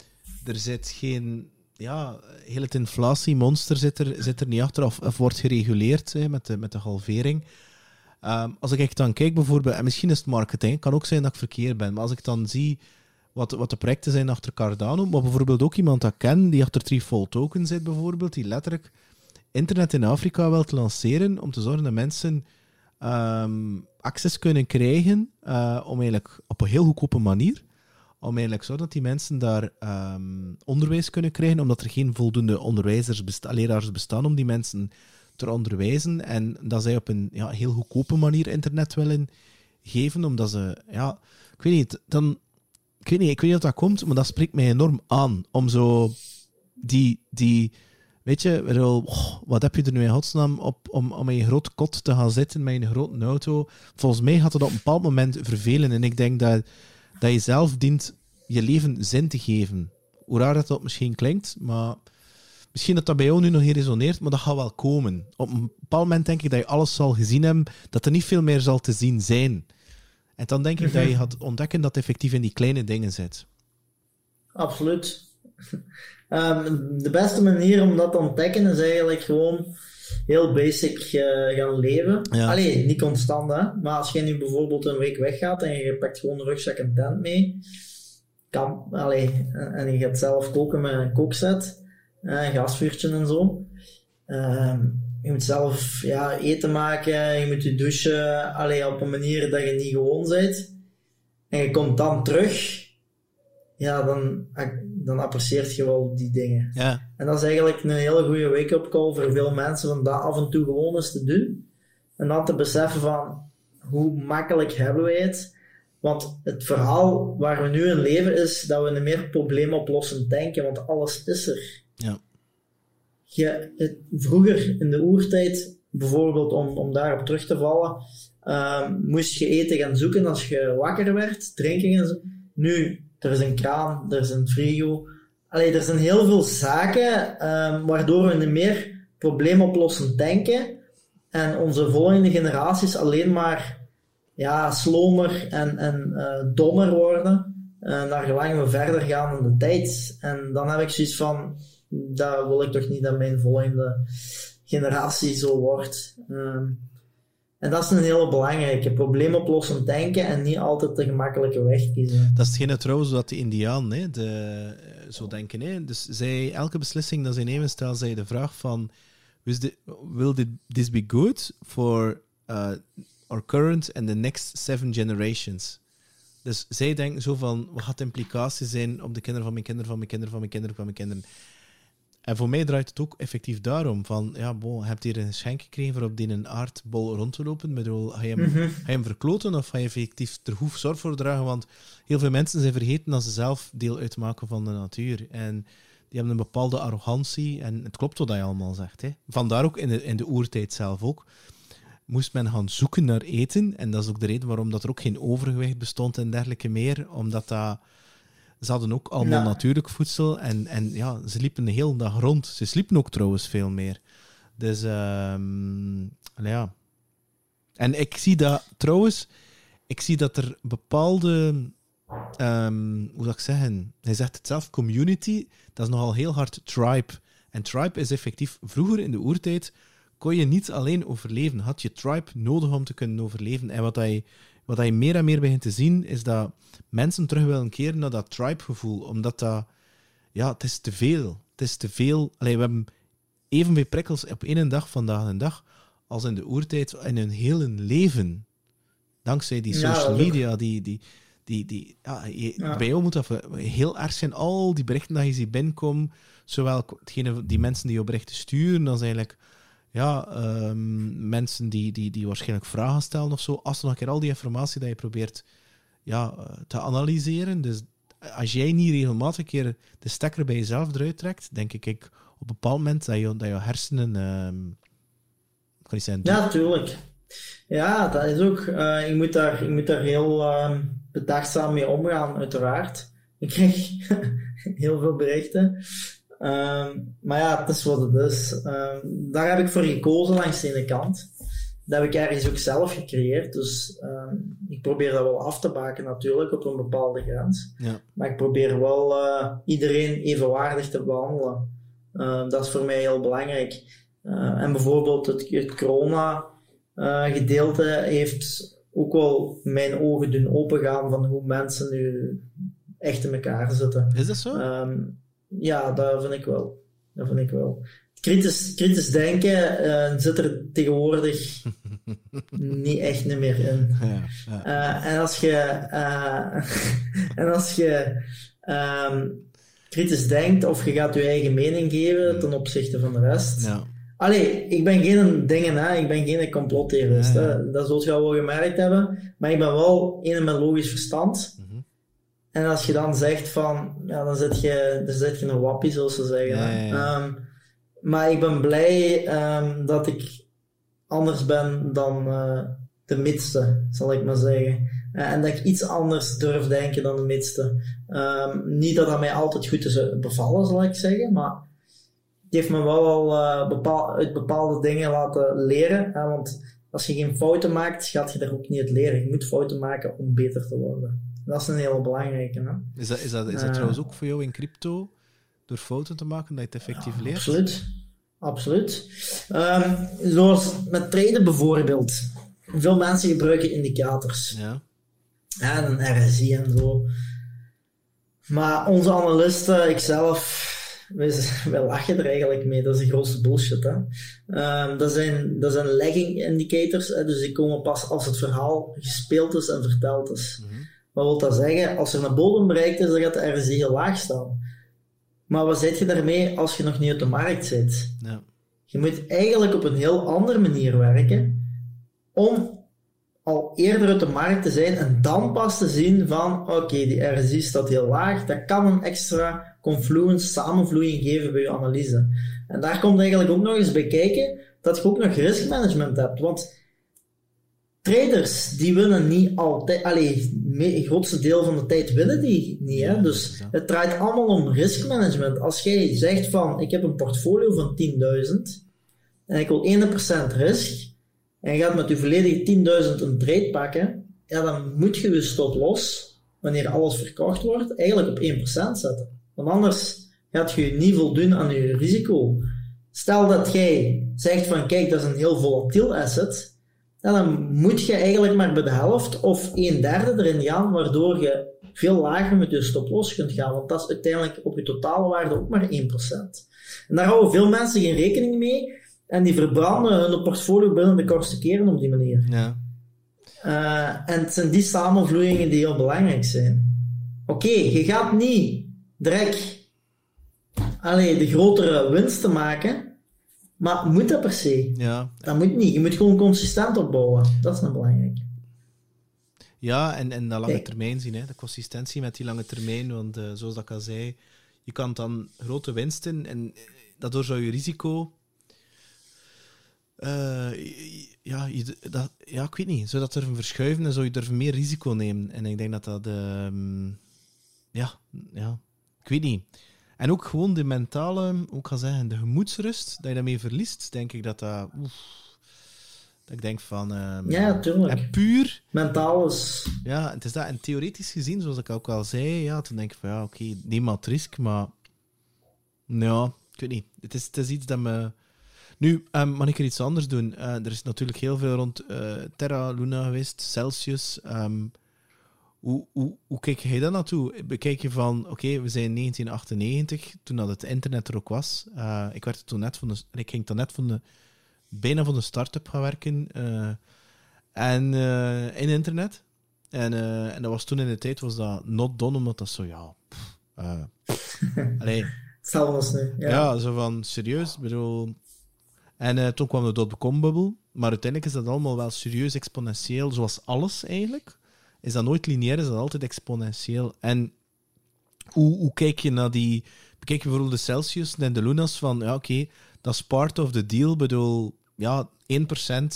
er zit geen. Ja, heel het inflatiemonster zit er, zit er niet achter of, wordt gereguleerd hè, met, de, met de halvering. Um, als ik dan kijk bijvoorbeeld, en misschien is het marketing, kan ook zijn dat ik verkeerd ben, maar als ik dan zie wat, wat de projecten zijn achter Cardano, maar bijvoorbeeld ook iemand dat ik ken die achter Threefold Token zit bijvoorbeeld, die letterlijk internet in Afrika wil lanceren om te zorgen dat mensen um, access kunnen krijgen uh, om eigenlijk op een heel goedkope manier om eigenlijk zo dat die mensen daar um, onderwijs kunnen krijgen, omdat er geen voldoende onderwijzers, besta leraars bestaan om die mensen te onderwijzen. En dat zij op een ja, heel goedkope manier internet willen geven, omdat ze, ja, ik weet niet, dan, ik weet niet, ik weet niet of dat komt, maar dat spreekt mij enorm aan om zo die, die Weet je, wat heb je er nu in godsnaam op om, om in je groot kot te gaan zitten met een grote auto? Volgens mij gaat het op een bepaald moment vervelen. En ik denk dat, dat je zelf dient je leven zin te geven. Hoe raar dat, dat misschien klinkt, maar misschien dat dat bij jou nu nog niet resoneert, maar dat gaat wel komen. Op een bepaald moment denk ik dat je alles zal gezien hebben, dat er niet veel meer zal te zien zijn. En dan denk ik dat je gaat ontdekken dat het effectief in die kleine dingen zit. Absoluut. Um, de beste manier om dat te ontdekken is eigenlijk gewoon heel basic uh, gaan leven. Ja. Allee, niet constant hè, maar als je nu bijvoorbeeld een week weggaat en je pakt gewoon een rugzak en tent mee, kan, allee, en je gaat zelf koken met een kookset, uh, een gasvuurtje en zo. Um, je moet zelf ja, eten maken, je moet je douchen, allee, op een manier dat je niet gewoon bent. En je komt dan terug, ja, dan dan apprecieert je wel die dingen. Ja. En dat is eigenlijk een hele goede wake-up call voor veel mensen om dat af en toe gewoon eens te doen. En dan te beseffen van hoe makkelijk hebben wij het. Want het verhaal waar we nu in leven is dat we een meer probleemoplossend denken, want alles is er. Ja. Je, het, vroeger in de oertijd, bijvoorbeeld om, om daarop terug te vallen, uh, moest je eten gaan zoeken als je wakker werd, drinken en zo. Nu, er is een kraan, er is een frigo. Allee, er zijn heel veel zaken um, waardoor we een meer probleemoplossend denken en onze volgende generaties alleen maar ja, slomer en, en uh, dommer worden uh, naar gelang we verder gaan in de tijd. En dan heb ik zoiets van, dat wil ik toch niet dat mijn volgende generatie zo wordt. Um, en dat is een hele belangrijke. Probleemoplossend denken en niet altijd de gemakkelijke weg kiezen. Dat is hetgene trouwens wat de Indianen hè, de, zo denken. Hè. Dus zij, elke beslissing dat ze nemen, stellen zij de vraag van... Will this be good for uh, our current and the next seven generations? Dus zij denken zo van, wat gaat de implicatie zijn op de kinderen van mijn kinderen, van mijn kinderen, van mijn kinderen, van mijn kinderen? En voor mij draait het ook effectief daarom. Van, ja, bon, je hebt hier een schenk gekregen voor op die een aardbol rond te lopen. Bedoel, ga, je hem, mm ga je hem verkloten of ga je effectief er hoef zorg voor dragen? Want heel veel mensen zijn vergeten dat ze zelf deel uitmaken van de natuur. En die hebben een bepaalde arrogantie. En het klopt wat je allemaal zegt. Hè. Vandaar ook in de, in de oertijd zelf ook. Moest men gaan zoeken naar eten. En dat is ook de reden waarom dat er ook geen overgewicht bestond en dergelijke meer. Omdat dat Ze hadden ook allemaal Ja. natuurlijk voedsel en, en ja, ze liepen de hele dag rond. Ze sliepen ook trouwens veel meer. Dus allee, ja. En ik zie dat trouwens, ik zie dat er bepaalde, ehm, hoe zou ik zeggen, hij zegt het zelf, community, dat is nogal heel hard tribe. En tribe is effectief, vroeger in de oertijd kon je niet alleen overleven, had je tribe nodig om te kunnen overleven. En wat hij, wat hij meer en meer begint te zien, is dat mensen terug willen keren naar dat tribe-gevoel, omdat dat, ja, het is te veel. Het is te veel. Allee, we hebben evenveel prikkels op één dag vandaag een dag als in de oertijd in hun hele leven. Dankzij die social media, die, die, die, die ja, je- Ja. bij jou moet dat heel erg zijn. Al die berichten dat je ziet binnenkomen, zowel hetgene, die mensen die je berichten sturen, als eigenlijk ja, ehm, mensen die, die, die waarschijnlijk vragen stellen of zo, als nog een keer al die informatie dat je probeert ja, eh, te analyseren. Dus als jij niet regelmatig een keer de stekker bij jezelf eruit trekt, denk ik, ik op een bepaald moment dat je, dat je hersenen, ehm Ja, tuurlijk. Ja, dat is ook. eh je, moet daar, je moet daar heel ehm, bedachtzaam mee omgaan, uiteraard. Ik krijg heel veel berichten. Ehm, maar ja, het is wat het is. Ehm, daar heb ik voor gekozen langs de ene kant. Dat heb ik ergens ook zelf gecreëerd. Dus ehm, ik probeer dat wel af te baken natuurlijk op een bepaalde grens. ja. Maar ik probeer wel eh, iedereen evenwaardig te behandelen. Eh, dat is voor mij heel belangrijk. Eh, en bijvoorbeeld het, het corona-gedeelte heeft ook wel mijn ogen doen opengaan van hoe mensen nu echt in elkaar zitten. Is dat zo? Ja, dat vind ik wel. Dat vind ik wel. Kritisch, kritisch denken eh, zit er tegenwoordig niet echt niet meer in. ja, ja. Eh, en als je, eh, en als je ehm, kritisch denkt of je gaat je eigen mening geven ten opzichte van de rest. ja. Allee, ik ben geen dingen, hè. ik ben geen complottheorist. Ja. Dat zult je al wel gemerkt hebben. Maar ik ben wel een met logisch verstand. En als je dan zegt van, ja, dan zit je, dan zit je een wappie, zoals ze zeggen. Ja, ja. Ehm, maar ik ben blij ehm, dat ik anders ben dan eh, de midste, zal ik maar zeggen. Eh, en dat ik iets anders durf denken dan de midste. Ehm, niet dat dat mij altijd goed is bevallen, zal ik zeggen, maar het heeft me wel al eh, bepaal, uit bepaalde dingen laten leren. Hè, want als je geen fouten maakt, gaat je daar ook niet uit leren. Je moet fouten maken om beter te worden. Dat is een hele belangrijke. Hè? Is dat, is dat, is dat Eh. trouwens ook voor jou in crypto, door fouten te maken, dat je het effectief leert? Absoluut. Absoluut. Ehm, zoals met traden bijvoorbeeld. Veel mensen gebruiken indicators. Ja. Ja, een RSI en zo. Maar onze analisten, ikzelf, wij, wij lachen er eigenlijk mee. Dat is de grootste bullshit. Hè? Ehm, dat, zijn, dat zijn lagging indicators. Hè? Dus die komen pas als het verhaal gespeeld is en verteld is. Mhm. Wat wil dat zeggen? Als er een bodem bereikt is, dan gaat de RSI heel laag staan. Maar wat zit je daarmee als je nog niet uit de markt zit? Ja. Je moet eigenlijk op een heel andere manier werken om al eerder uit de markt te zijn en dan pas te zien van oké, die RSI staat heel laag, dat kan een extra confluence, samenvloeiing geven bij je analyse. En daar komt eigenlijk ook nog eens bij kijken dat je ook nog riskmanagement hebt, want traders die winnen niet altijd, allee, het grootste deel van de tijd winnen die niet, hè? Ja, dus het draait allemaal om riskmanagement. Als jij zegt van ik heb een portfolio van 10.000 en ik wil 1% risk en je gaat met je volledige 10.000 een trade pakken, ja, dan moet je je stop los, wanneer alles verkocht wordt, eigenlijk op 1% zetten. Want anders gaat je niet voldoen aan je risico. Stel dat jij zegt van kijk, dat is een heel volatiel asset, ja, dan moet je eigenlijk maar bij de helft of een derde erin gaan, waardoor je veel lager met je stop los kunt gaan. Want dat is uiteindelijk op je totale waarde ook maar 1%. En daar houden veel mensen geen rekening mee. En die verbranden hun portfolio binnen de kortste keren op die manier. Ja. Eh, en het zijn die samenvloeien die heel belangrijk zijn. Oké, je gaat niet direct allee, de grotere winsten maken, maar moet dat per se? Ja. Dat moet niet. Je moet gewoon consistent opbouwen. Dat is een belangrijk. Ja, en, en dat lange Kijk. termijn zien, hè. de consistentie met die lange termijn. Want eh, zoals dat ik al zei, je kan dan grote winsten en eh, daardoor zou je risico. eh, ja, je, dat, ja, ik weet niet. Zou dat durven verschuiven en zou je durven meer risico nemen. En ik denk dat dat. ehm, ja, ja, ik weet niet. En ook gewoon de mentale, ik ga zeggen, de gemoedsrust, dat je daarmee verliest, denk ik dat dat... Oef, dat ik denk van... ehm, Ja, tuurlijk. En puur... Mentaal is... Ja, het is dat. En theoretisch gezien, zoals ik ook al zei, ja, toen denk ik van ja, oké, neem maar het risico, maar. Ja, ik weet niet. Het is, het is iets dat me. Nu, ehm, mag ik er iets anders doen? Eh, er is natuurlijk heel veel rond eh, Terra Luna geweest, Celsius. ehm, hoe, hoe, hoe kijk jij daar naartoe? Bekijk je van, oké, we zijn 1998, toen dat het internet er ook was. Eh, ik, werd toen net van de, ik ging toen net van de, bijna van de start-up gaan werken. eh, en in internet. En, eh, en dat was toen in de tijd was dat not done, omdat dat zo, ja... pff, eh, allee, nu. Ja. ja. zo van, serieus, bedoel... En eh, toen kwam de dotcom-bubbel, maar uiteindelijk is dat allemaal wel serieus exponentieel, zoals alles eigenlijk. Is dat nooit lineair, is dat altijd exponentieel. En hoe, hoe kijk je naar die... Bekijk je bijvoorbeeld de Celsius en de Lunas van, ja oké, dat is part of the deal. Bedoel, ja, 1%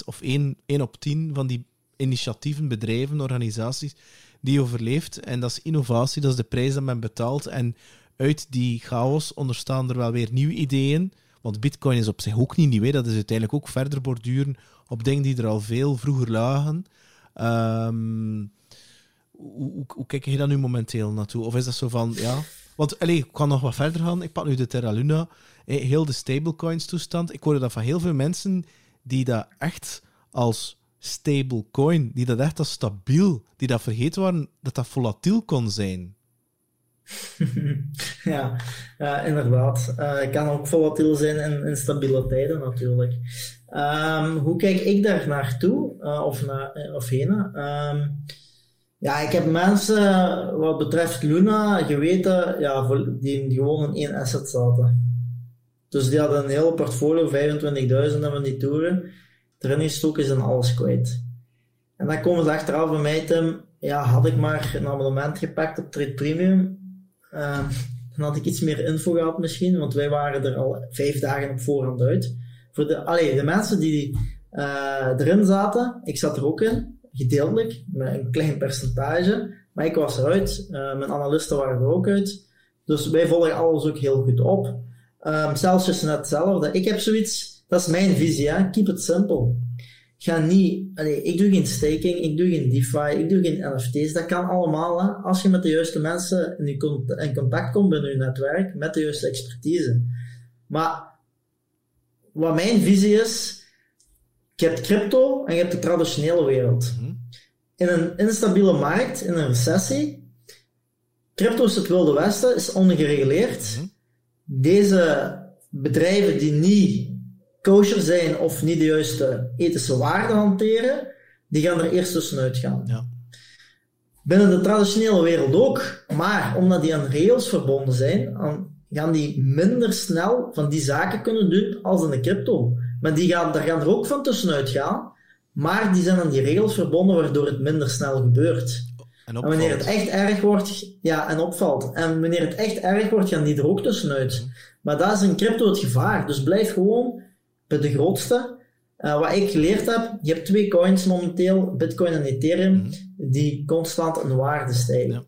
of 1, 1 op 10 van die initiatieven, bedrijven, organisaties, die overleeft. En dat is innovatie, dat is de prijs dat men betaalt. En uit die chaos onderstaan er wel weer nieuwe ideeën. Want bitcoin is op zich ook niet nieuw. Dat is uiteindelijk ook verder borduren op dingen die er al veel vroeger lagen. Ehm, hoe, kijk je daar nu momenteel naartoe? Of is dat zo van, ja... Want, allee, ik kan nog wat verder gaan. Ik pak nu de Terra Luna. eh, Heel de stablecoins toestand. Ik hoorde dat van heel veel mensen die dat echt als stablecoin, die dat echt als stabiel, die dat vergeten waren, dat dat volatiel kon zijn. ja, inderdaad. Het kan ook volatiel zijn in, in stabiele tijden natuurlijk. Ehm, hoe kijk ik daar naartoe? Eh, of, na, eh, of heen? Ja, ik heb mensen, wat betreft Luna, geweten, ja, die gewoon in één asset zaten. Dus die hadden een hele portfolio, 25.000 van die toeren. Erin gestoken zijn alles kwijt. En dan komen ze achteraf bij mij, Tim, ja, had ik maar een abonnement gepakt op Trade Premium, Ehm, dan had ik iets meer info gehad misschien, want wij waren er al vijf dagen op voorhand uit. Voor de, allee, de mensen die eh, erin zaten, ik zat er ook in, gedeeltelijk, met een klein percentage, maar ik was eruit. Eh, mijn analisten waren er ook uit. Dus wij volgen alles ook heel goed op. Ehm Celsius net hetzelfde. Ik heb zoiets, dat is mijn visie, hè? keep it simple. Ga niet, allee, ik doe geen staking, ik doe geen DeFi, ik doe geen NFT's. Dat kan allemaal, hè? als je met de juiste mensen in, in contact komt binnen je netwerk, met de juiste expertise. Maar wat mijn visie is, je hebt crypto en je hebt de traditionele wereld. In een instabiele markt, in een recessie, crypto is het wilde westen, is ongereguleerd. Deze bedrijven die niet kosher zijn of niet de juiste ethische waarden hanteren, die gaan er eerst tussenuit gaan. Ja. Binnen de traditionele wereld ook, maar omdat die aan rails verbonden zijn, gaan die minder snel van die zaken kunnen doen als in de crypto. Maar die gaan, daar gaan er ook van tussenuit gaan, maar die zijn aan die rails verbonden waardoor het minder snel gebeurt. En En wanneer het echt erg wordt, ja, en opvalt. En wanneer het echt erg wordt, gaan die er ook tussenuit. Maar dat is in crypto het gevaar. Dus blijf gewoon bij de grootste. Eh, wat ik geleerd heb, je hebt twee coins momenteel, Bitcoin en Ethereum, die constant in waarde stijgen. Ja.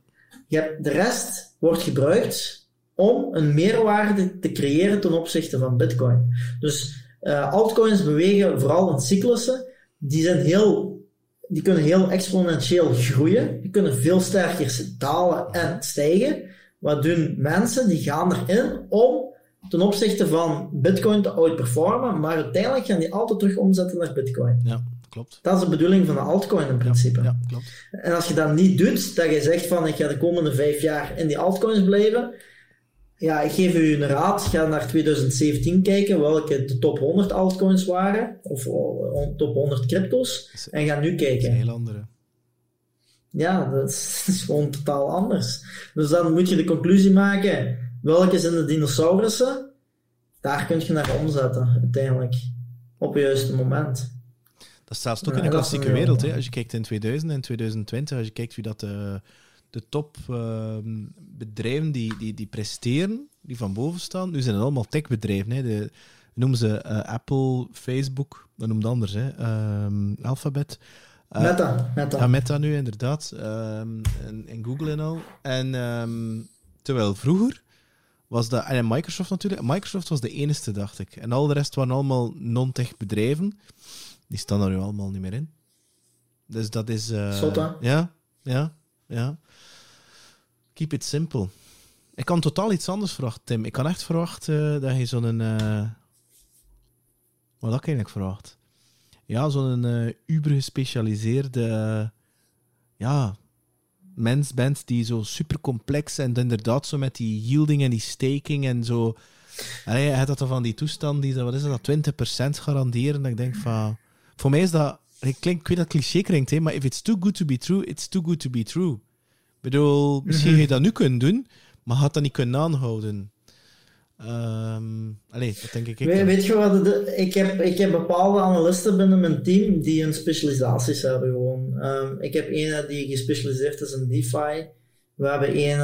Je hebt, de rest wordt gebruikt om een meerwaarde te creëren ten opzichte van Bitcoin. Dus eh, altcoins bewegen vooral in cyclussen. Die, zijn heel, die kunnen heel exponentieel groeien. Die kunnen veel sterker dalen en stijgen. Wat doen mensen? Die gaan erin om ten opzichte van Bitcoin te outperformen, maar uiteindelijk gaan die altijd terug omzetten naar Bitcoin. Ja, klopt. Dat is de bedoeling van een altcoin in principe. Ja, klopt. En als je dat niet doet, dat je zegt van ik ga de komende vijf jaar in die altcoins blijven, ja, ik geef u een raad. Ga naar 2017 kijken welke de top 100 altcoins waren, of eh, top 100 crypto's, en ga nu Een kijken. heel andere. Ja, dat is, dat is gewoon totaal anders. Dus dan moet je de conclusie maken, welke zijn de dinosaurussen? Daar kun je naar omzetten, uiteindelijk. Op het juiste moment. Dat staat ook Ja, in de klassieke een wereld. Hè. Als je kijkt in 2000 en 2020, als je kijkt wie dat de, de top ehm, bedrijven die, die, die presteren, die van boven staan, nu zijn het allemaal techbedrijven. Hè. De, noemen ze eh, Apple, Facebook, dat noemt anders, hè. Ehm, Alphabet. Uh, meta, meta. Ja, Meta nu inderdaad. Um, in, in, Google en al. En um, terwijl vroeger was dat... En Microsoft natuurlijk. Microsoft was de enige, dacht ik. En al de rest waren allemaal non-tech bedrijven. Die staan er nu allemaal niet meer in. Dus dat is... Uh. Ja, ja, ja. Keep it simple. Ik kan totaal iets anders verwachten, Tim. Ik kan echt verwachten dat je zo'n... Uh, wat had ik eigenlijk verwacht? Ja, zo'n uh, uber gespecialiseerde... ja, mens bent die zo super complex en inderdaad zo met die yielding en die staking en zo... Allee, je hebt dat dan van die toestand die, wat is dat, 20% garanderen. Dat ik denk van... Voor mij is dat... Ik, klink, weet dat cliché klinkt, hè, maar if it's too good to be true, it's too good to be true. Ik bedoel, misschien mm je dat nu kunnen doen, maar had dat niet kunnen aanhouden. Um, allee, dat denk ik. weet, weet je wat? De, ik, heb, ik heb bepaalde analisten binnen mijn team die hun specialisaties hebben gewoon. Um, ik heb een die gespecialiseerd is in DeFi. We hebben een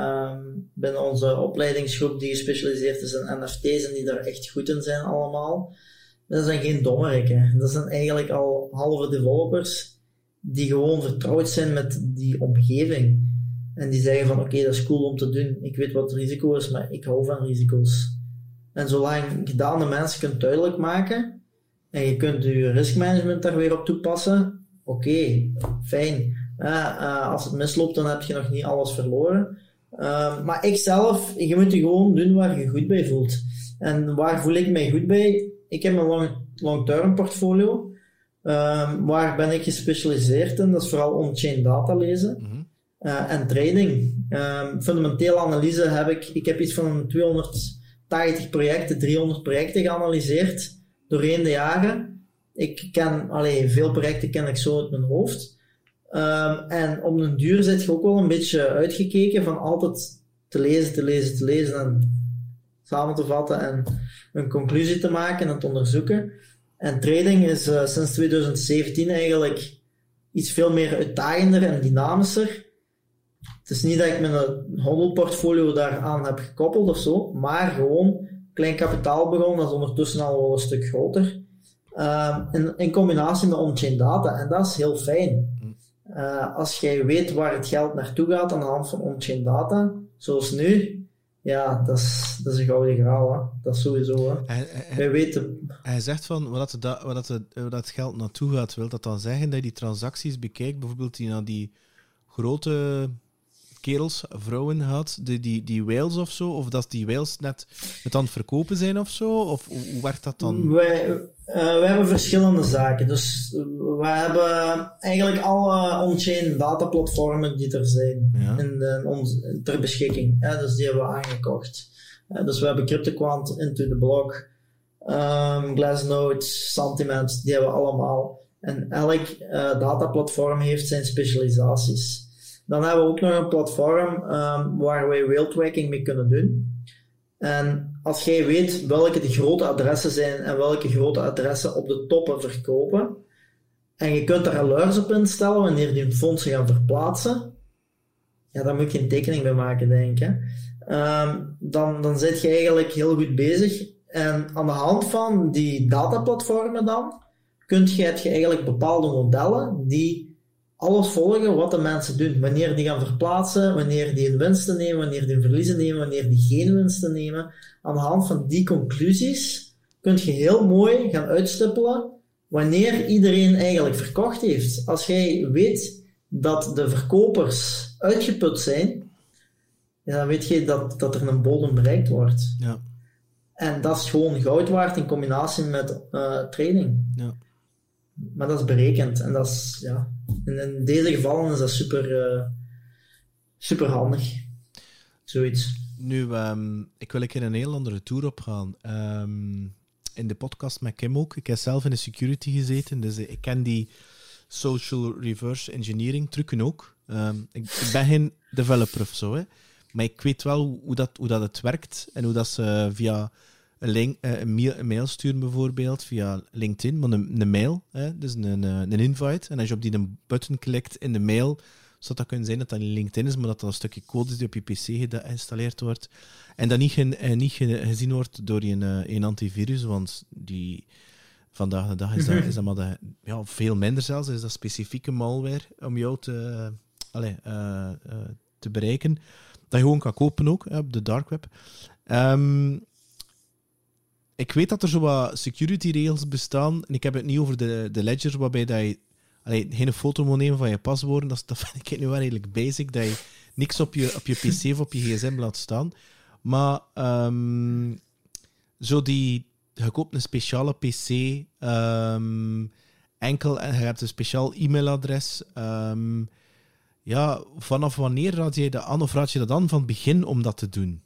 um, binnen onze opleidingsgroep die gespecialiseerd is in NFT's en die daar echt goed in zijn allemaal. Dat zijn geen dommerikken. Dat zijn eigenlijk al halve developers die gewoon vertrouwd zijn met die omgeving. En die zeggen van oké, dat is cool om te doen. Ik weet wat het risico is, maar ik hou van risico's. En zolang de mensen kunt duidelijk maken en je kunt je riskmanagement daar weer op toepassen, oké, fijn. Uh, als het misloopt, dan heb je nog niet alles verloren. Uh, maar ik zelf, je moet je gewoon doen waar je goed bij voelt. En waar voel ik mij goed bij? Ik heb een long, long-term portfolio. Um, waar ben ik gespecialiseerd in? Dat is vooral on-chain data lezen. Mm -hmm. uh, en trading. Um, fundamentele analyse heb ik, ik heb iets van 280 projecten, 300 projecten geanalyseerd doorheen de jaren. Ik ken, alleen veel projecten ken ik zo uit mijn hoofd. Um, en om een duur zit je ook wel een beetje uitgekeken van altijd te lezen, te lezen, te lezen en samen te vatten en een conclusie te maken en te onderzoeken. En trading is uh, sinds 2017 eigenlijk iets veel meer uitdagender en dynamischer. Het is niet dat ik mijn handelportfolio daaraan heb gekoppeld of zo, maar gewoon klein kapitaal begonnen, dat is ondertussen al wel een stuk groter. Uh, in, in, combinatie met on-chain data, en dat is heel fijn. Uh, als jij weet waar het geld naartoe gaat aan de hand van on-chain data, zoals nu, ja, dat is, dat is een gouden graal. Hè. Dat is sowieso. Hè. Hij, hij, Wij weten... hij zegt van, waar dat, waar, dat, waar dat geld naartoe gaat, wil dat dan zeggen dat je die transacties bekijkt, bijvoorbeeld die naar die grote kerels, vrouwen had, die, die, die whales of zo, of dat die whales net het aan het verkopen zijn of zo, of hoe, werkt dat dan? Wij, uh, wij hebben verschillende zaken. Dus we hebben eigenlijk alle on-chain dataplatformen die er zijn ja. in, de, ons, ter beschikking. Hè, dus die hebben we aangekocht. Uh, dus we hebben CryptoQuant, Into the Block, um, Glassnode, Sentiment, die hebben we allemaal. En elk uh, dataplatform heeft zijn specialisaties. Dan hebben we ook nog een platform um, waar wij whale tracking mee kunnen doen. En als jij weet welke de grote adressen zijn en welke grote adressen op de toppen verkopen, en je kunt er alerts op instellen wanneer die fondsen gaan verplaatsen, ja, daar moet je een tekening bij maken, denk ik. Um, dan, dan zit je eigenlijk heel goed bezig. En aan de hand van die dataplatformen dan, kun je, heb je eigenlijk bepaalde modellen die alles volgen wat de mensen doen. Wanneer die gaan verplaatsen, wanneer die een winsten nemen, wanneer die een verliezen nemen, wanneer die geen winsten nemen. Aan de hand van die conclusies kun je heel mooi gaan uitstippelen wanneer iedereen eigenlijk verkocht heeft. Als jij weet dat de verkopers uitgeput zijn, dan weet je dat, dat er een bodem bereikt wordt. Ja. En dat is gewoon goud waard in combinatie met uh, training. Ja. Maar dat is berekend en dat is, ja, in, in deze gevallen is dat super, uh, super handig. Zoiets. Nu, um, ik wil een een heel andere tour opgaan. Um, in de podcast met Kim ook. Ik heb zelf in de security gezeten, dus ik ken die social reverse engineering trucken ook. Ik, ik, ben geen developer of zo, hè, maar ik weet wel hoe dat, hoe dat het werkt en hoe dat ze via een, link, eh, een, mail, een mail sturen bijvoorbeeld via LinkedIn, maar een, een mail, hè, dus een, eh, een invite. En als je op die button klikt in de mail, zou dat kunnen zijn dat dat in LinkedIn is, maar dat dat een stukje code is die op je PC geïnstalleerd wordt. En dat niet, eh, niet gezien wordt door een, een antivirus, want die Vandaag de dag is dat, is dat maar de, ja, veel minder zelfs, is dat specifieke malware om jou te, allez, uh, uh, te bereiken. Dat je gewoon kan kopen ook op de dark web. Um, ik weet dat er zo wat security regels bestaan. En ik heb het niet over de, de ledger waarbij dat je allee, geen foto moet nemen van je paswoorden. Dat, vind ik nu wel redelijk basic. Dat je niks op je, op je PC of op je gsm laat staan. Maar um, zo die, je koopt een speciale PC, um, enkel en je hebt een speciaal e-mailadres. Um, ja, vanaf wanneer raad je dat aan of raad je dat aan van het begin om dat te doen?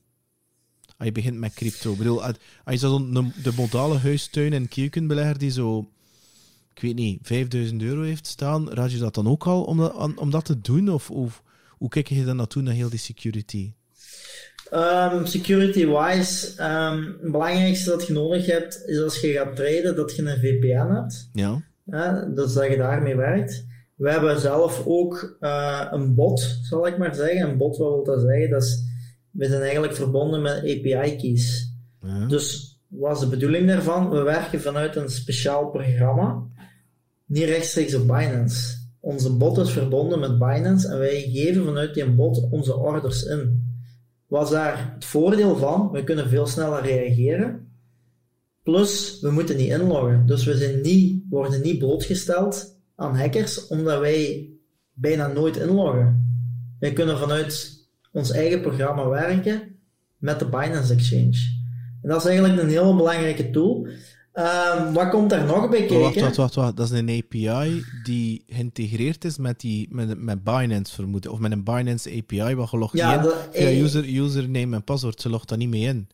Als je begint met crypto. Ik bedoel, als je zo de modale huistuin- en keukenbelegger die zo, ik weet niet, 5000 euro heeft staan, raad je dat dan ook al om dat, om dat te doen? Of, of hoe kijk je dan naartoe naar heel die security? Um, Security-wise, um, het belangrijkste dat je nodig hebt, is als je gaat traden, dat je een VPN hebt. Ja. ja dus dat je daarmee werkt. We hebben zelf ook uh, een bot, zal ik maar zeggen. Een bot, wat wil dat zeggen? Dat is, we zijn eigenlijk verbonden met API-keys. Ja. Dus wat is de bedoeling daarvan? We werken vanuit een speciaal programma, niet rechtstreeks op Binance. Onze bot is verbonden met Binance en wij geven vanuit die bot onze orders in was daar het voordeel van, we kunnen veel sneller reageren. Plus, we moeten niet inloggen. Dus we zijn niet, worden niet blootgesteld aan hackers, omdat wij bijna nooit inloggen. Wij kunnen vanuit ons eigen programma werken met de Binance Exchange. En dat is eigenlijk een heel belangrijke tool. Um, wat komt daar nog bij kijken? Wacht, wacht, wacht, wacht. Dat is een API die geïntegreerd is met, die, met, met Binance, vermoeden. Of met een Binance API, wat gelogd ja, in. Ja, user, username en paswoord, ze logt daar niet mee in.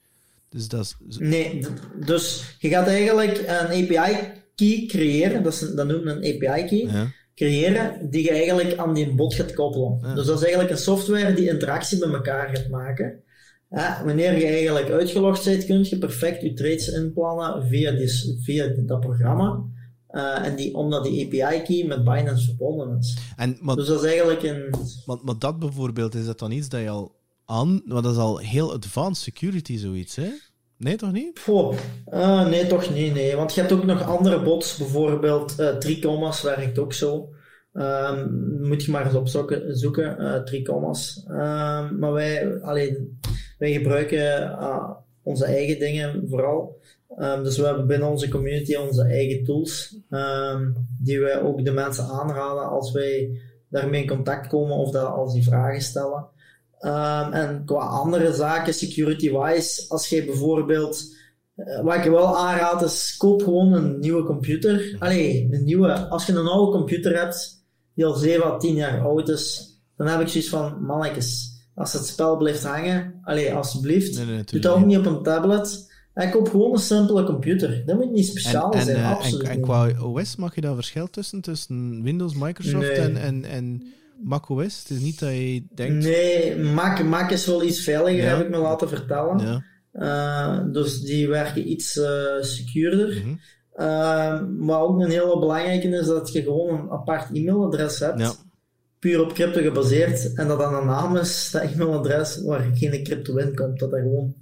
Dus dat is... Nee, dus je gaat eigenlijk een API-key creëren, dat, is, dat noemt een API-key, ja. Creëren, die je eigenlijk aan die bot gaat koppelen. Ja. Dus dat is eigenlijk een software die interactie met elkaar gaat maken. Ja, wanneer je eigenlijk uitgelogd bent, kun je perfect je trades inplannen via, die, via dat programma. Uh, en die, omdat die API-key met Binance verbonden is. En, maar, dus dat is eigenlijk een... Maar, maar dat bijvoorbeeld, is dat dan iets dat je al aan... Maar dat is al heel advanced security, zoiets, hè? Nee, toch niet? Uh, nee, toch niet, nee. Want je hebt ook nog andere bots, bijvoorbeeld uh, Tricomas werkt ook zo. Um, moet je maar eens opzoeken, zoeken, uh, Tricomas. Um, maar wij, alleen wij gebruiken onze eigen dingen vooral. Um, dus we hebben binnen onze community onze eigen tools, die wij ook de mensen aanraden als wij daarmee in contact komen of dat, als die vragen stellen. Um, en qua andere zaken, security-wise, als je bijvoorbeeld, uh, wat ik je wel aanraad is, koop gewoon een nieuwe computer. Allee, een nieuwe, als je een oude computer hebt, die al 7 à 10 jaar oud is, dan heb ik zoiets van, mannetjes, als het spel blijft hangen, allee, alsjeblieft, nee, nee, doe dat ook niet op een tablet. En koop gewoon een simpele computer. Dat moet niet speciaal en, zijn, en, absoluut en, en, qua OS mag je daar verschil tussen? Tussen Windows, Microsoft nee. en, en, en Mac OS? Het is niet dat je denkt... Nee, Mac, Mac is wel iets veiliger, Ja. heb ik me laten vertellen. Ja. Uh, dus die werken iets uh, secuurder. Uh, maar ook een hele belangrijke is dat je gewoon een apart e-mailadres hebt. Ja. Puur op crypto gebaseerd. En dat dan een naam is, dat e-mailadres, waar geen crypto in komt. Dat dat gewoon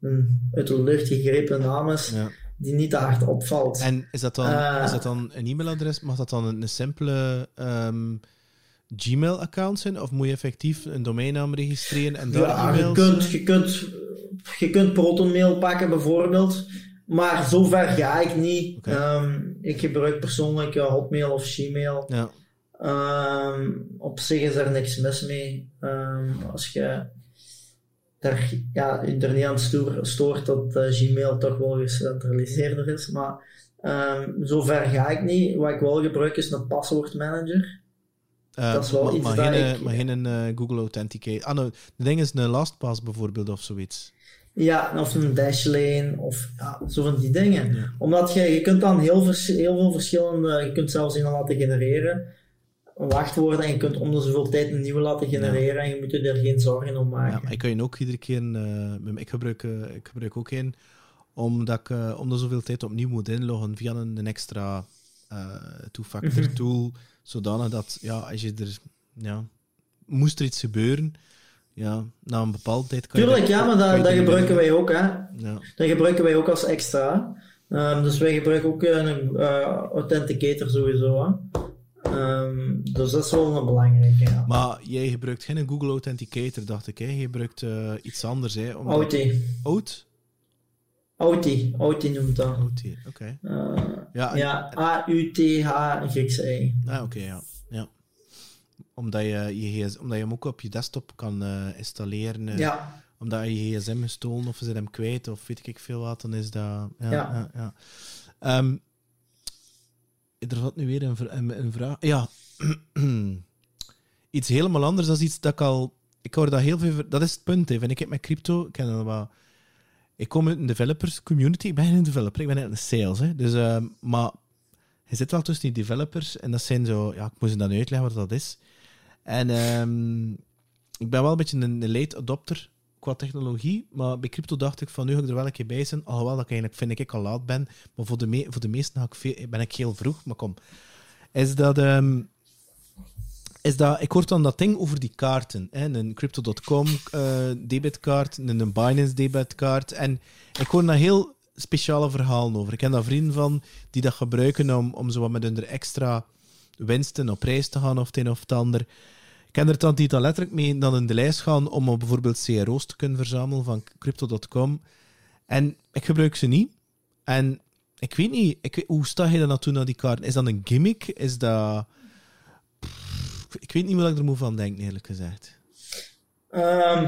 een uit de lucht gegrepen naam is, Ja. die niet te hard opvalt. En is dat dan, Eh. is dat dan een e-mailadres? Mag dat dan een, een simpele ehm, Gmail-account zijn? Of moet je effectief een domeinnaam registreren en daar Ja, je kunt, je, kunt, je kunt ProtonMail pakken bijvoorbeeld, maar zover ga ik niet. Ehm, ik gebruik persoonlijk Hotmail of Gmail. Ja. Ehm, op zich is er niks mis mee. Ehm, als je daar, ja, je er niet aan stoor- stoort dat eh, Gmail toch wel gecentraliseerder is, maar ehm, zover ga ik niet. Wat ik wel gebruik is een paswoordmanager. Eh, Dat is wel maar, iets maar dat geen, ik- maar geen eh, Google Authenticate. Ah, nou, de ding is een LastPass bijvoorbeeld of zoiets. Ja, of een dashlane, of ja, zo van die dingen. Ja. Omdat je, je kunt dan heel, vers- heel veel verschillende, je kunt zelfs een laten genereren, wachtwoorden, en je kunt om de zoveel tijd een nieuwe laten genereren, en je moet je er geen zorgen om Ja, maken. maar ik kan je ook iedere keer... eh, ik, gebruik, eh, ik gebruik ook een omdat ik eh, om de zoveel tijd opnieuw moet inloggen via een, een extra eh two-factor Mhm. tool, zodanig dat, ja, als je er... Ja, moest er iets gebeuren, ja, na een bepaalde tijd kan je... Tuurlijk, dat- ja, maar je dat, gebruiken wij ook, hè. Ja. Dat gebruiken wij ook als extra. Ehm, dus wij gebruiken ook een uh, authenticator sowieso. Hè. Um, dus dat is wel een belangrijke. Ja. Maar jij gebruikt geen Google Authenticator, dacht ik. Hè? Je gebruikt uh, iets anders. Hè? Omdat... Oud? Auti. Auti noemt dat. Auti, oké. Okay. Uh, ja, ja A-U-T-H, Griekse E. Ah, oké, okay, ja. ja. Omdat, je, je, omdat je hem ook op je desktop kan uh, installeren. ja omdat je je gsm gestolen of ze zijn hem kwijt of weet ik veel wat, dan is dat... Ja, ja. ja, ja. Um, er zat nu weer een, een, een vraag... Ja, iets helemaal anders dan iets dat ik al... Ik hoor dat heel veel... Dat is het punt. Vind ik met crypto... Ik, ken wat, ik kom uit een developers community. Ik ben een developer, ik ben in een sales. Hè. Dus, uh, maar je zit wel tussen die developers en dat zijn zo... Ja, ik moet ze dan uitleggen wat dat is. En um, ik ben wel een beetje een, late adopter qua technologie. Maar bij crypto dacht ik van nu ga ik er wel een keer bij zijn. Alhoewel dat ik eigenlijk vind ik al laat ben. Maar voor de, me voor de meesten ik ben ik heel vroeg. Maar kom. Is dat... Um, is dat, ik hoor dan dat ding over die kaarten. Hè? Een Crypto.com uh, debitkaart, een Binance debitkaart. En ik hoor daar heel speciale verhalen over. Ik ken daar vrienden van die dat gebruiken om, om zo wat met hun extra winsten op reis te gaan of het een of het ander. Ik ken er dan die dan letterlijk mee dan in de lijst gaan om bijvoorbeeld CRO's te kunnen verzamelen van crypto.com. En ik gebruik ze niet. En ik weet niet, ik hoe sta je dan naartoe naar die kaart? Is dat een gimmick? Is dat... Ik weet niet wat ik er moet van denken, eerlijk gezegd. Um,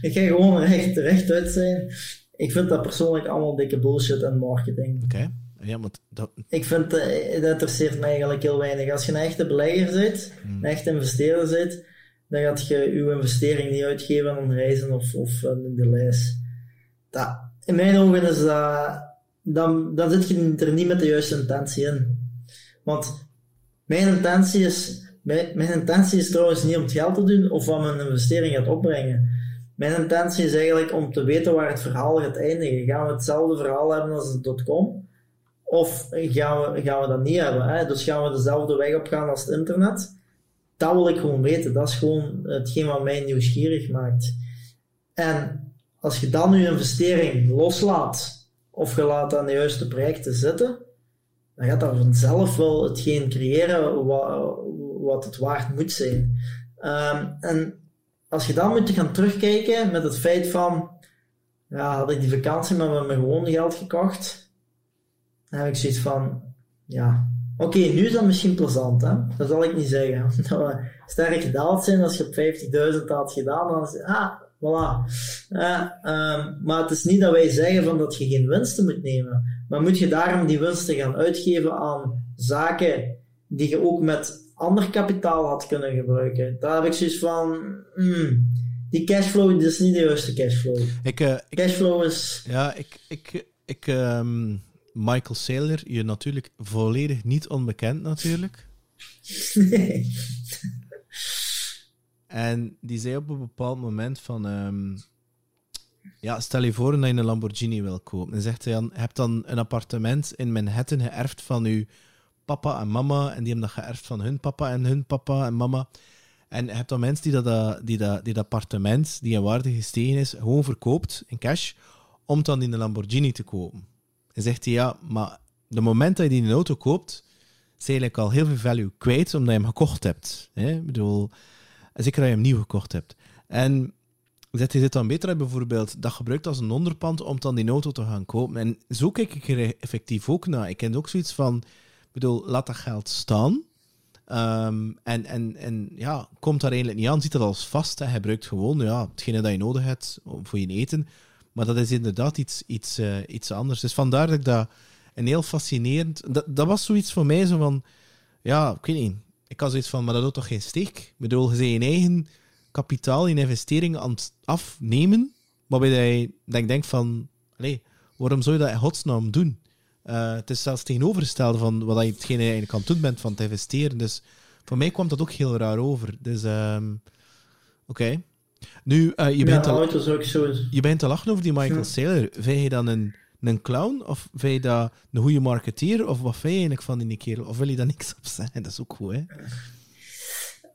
ik ga gewoon recht, terecht uit zijn. Ik vind dat persoonlijk allemaal dikke bullshit en marketing. Oké. Ja, maar dat... Ik vind, uh, dat interesseert mij eigenlijk heel weinig. Als je een echte belegger bent, hmm. een echte investeerder bent, dan gaat je je investering niet uitgeven aan reizen of, of in de lijst. Dat, in mijn ogen is dat, dan, dan zit je er niet met de juiste intentie in. Want mijn intentie is, mijn, intentie is trouwens niet om het geld te doen of wat mijn investering gaat opbrengen. Mijn intentie is eigenlijk om te weten waar het verhaal gaat eindigen. Gaan we hetzelfde verhaal hebben als het .com? Of gaan we, gaan we dat niet hebben? Hè? Dus gaan we dezelfde weg op gaan als het internet? Dat wil ik gewoon weten. Dat is gewoon hetgeen wat mij nieuwsgierig maakt. En als je dan je investering loslaat, of je laat aan de juiste projecten zitten, dan gaat dat vanzelf wel hetgeen creëren wat, wat het waard moet zijn. Um, en als je dan moet gaan terugkijken met het feit van, ja, had ik die vakantie maar met mijn gewone geld gekocht, dan heb ik zoiets van, ja, oké, nu is dat misschien plezant, hè? Dat zal ik niet zeggen. Dat we sterk gedaald zijn als je op 50.000 had gedaan, dan is ah, voilà. Uh, maar het is niet dat wij zeggen van dat je geen winsten moet nemen. Maar moet je daarom die winsten gaan uitgeven aan zaken die je ook met ander kapitaal had kunnen gebruiken? Daar heb ik zoiets van, hmm, die cashflow is niet de juiste cashflow. Ik, uh, cashflow is... Ja, ik... ik, ik um Michael Saylor, je natuurlijk volledig niet onbekend natuurlijk. Nee. En die zei op een bepaald moment van... Um, ja, stel je voor dat je een Lamborghini wil kopen. En zegt hij dan, je hebt dan een appartement in Manhattan geërfd van je papa en mama. En die hebben dat geërfd van hun papa en hun papa en mama. En je hebt dan mensen die dat, die dat, die dat appartement, die in waarde gestegen is, gewoon verkoopt in cash, om dan een Lamborghini te kopen. En zegt hij, ja, maar de moment dat je die auto koopt, is eigenlijk al heel veel value kwijt, omdat je hem gekocht hebt. Hè? Ik bedoel, zeker dat je hem nieuw gekocht hebt. En zegt hij dit dan beter bijvoorbeeld dat gebruikt als een onderpand om dan die auto te gaan kopen. En zo kijk ik er effectief ook naar. Ik ken ook zoiets van, bedoel, laat dat geld staan. Ehm, en, en, en ja, komt daar eigenlijk niet aan, ziet dat als vast. Hij gebruikt gewoon ja, hetgene dat je nodig hebt voor je eten. Maar dat is inderdaad iets, iets, uh, iets anders. Dus vandaar dat ik dat een heel fascinerend... Dat, dat was zoiets voor mij, zo van... Ja, ik weet niet. Ik had zoiets van, maar dat doet toch geen steek? Ik bedoel, je je eigen kapitaal in investeringen aan het afnemen, waarbij je denk, denk van... Allee, waarom zou je dat in godsnaam doen? Uh, het is zelfs tegenovergestelde van wat je hetgene eigenlijk aan het doen bent van te investeren. Dus voor mij kwam dat ook heel raar over. Dus, um, oké. Nu, uh, je, bent al, je bent te lachen over die Michael Saylor. Vind je dan een, een clown? Of vind je dat een goede marketeer? Of wat vind je eigenlijk van die kerel? Of wil je daar niks op zeggen? Dat is ook goed, hè?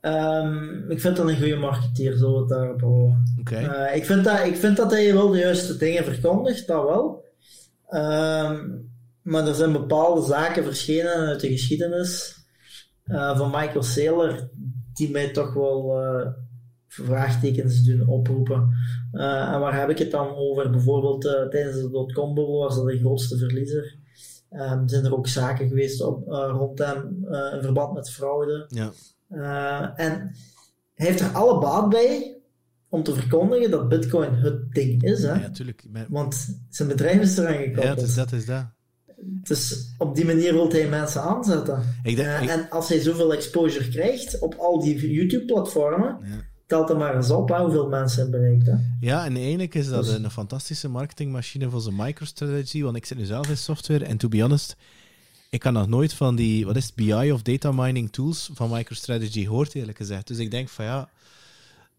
Um, ik vind dat een goede marketeer, zo het daarop. Okay. Uh, ik, vind dat, ik vind dat hij wel de juiste dingen verkondigt, dat wel. Um, maar er zijn bepaalde zaken verschenen uit de geschiedenis uh, van Michael Saylor die mij toch wel uh, vraagtekens doen oproepen. Uh, en waar heb ik het dan over? Bijvoorbeeld tijdens de dotcom-bubbel was dat de grootste verliezer. Um, zijn er ook zaken geweest op, rond hem in verband met fraude. Ja. en hij heeft er alle baat bij om te verkondigen dat Bitcoin het ding is. Hè? Ja, natuurlijk. Want zijn bedrijf is eraan gekoppeld. Ja, dus dat is dat. Dus op die manier wil hij mensen aanzetten. Ik denk, uh, En als hij zoveel exposure krijgt op al die YouTube-platformen, ja. telt er maar eens op hoeveel mensen hij bereikt. Hè. Ja, en eigenlijk is dat Dus- een fantastische marketingmachine voor zijn MicroStrategy, want ik zit nu zelf in software en to be honest, ik kan nog nooit van die, wat is het, BI of data mining tools van MicroStrategy gehoord, eerlijk gezegd. Dus ik denk van ja,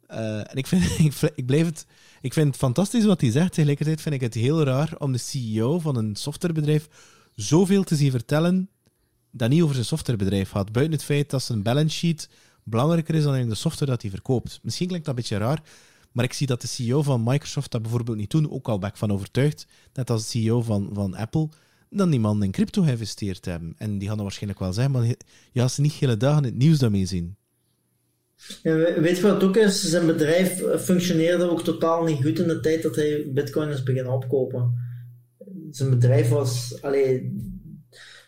eh, en ik, vind, ik, ik, blijf het, ik vind het fantastisch wat hij zegt. Tegelijkertijd vind ik het heel raar om de CEO van een softwarebedrijf zoveel te zien vertellen dat niet over zijn softwarebedrijf gaat. Buiten het feit dat zijn balance sheet belangrijker is dan de software dat hij verkoopt. Misschien klinkt dat een beetje raar, maar ik zie dat de CEO van Microsoft dat bijvoorbeeld niet doen. Ook al ben ik van overtuigd, net als de CEO van, van Apple, dan die man in crypto geïnvesteerd hebben. En die gaan dat waarschijnlijk wel zeggen, maar je gaat ze niet hele dagen het nieuws daarmee zien. Weet je wat ook is? Zijn bedrijf functioneerde ook totaal niet goed in de tijd dat hij bitcoin is beginnen opkopen. Zijn bedrijf was, allee,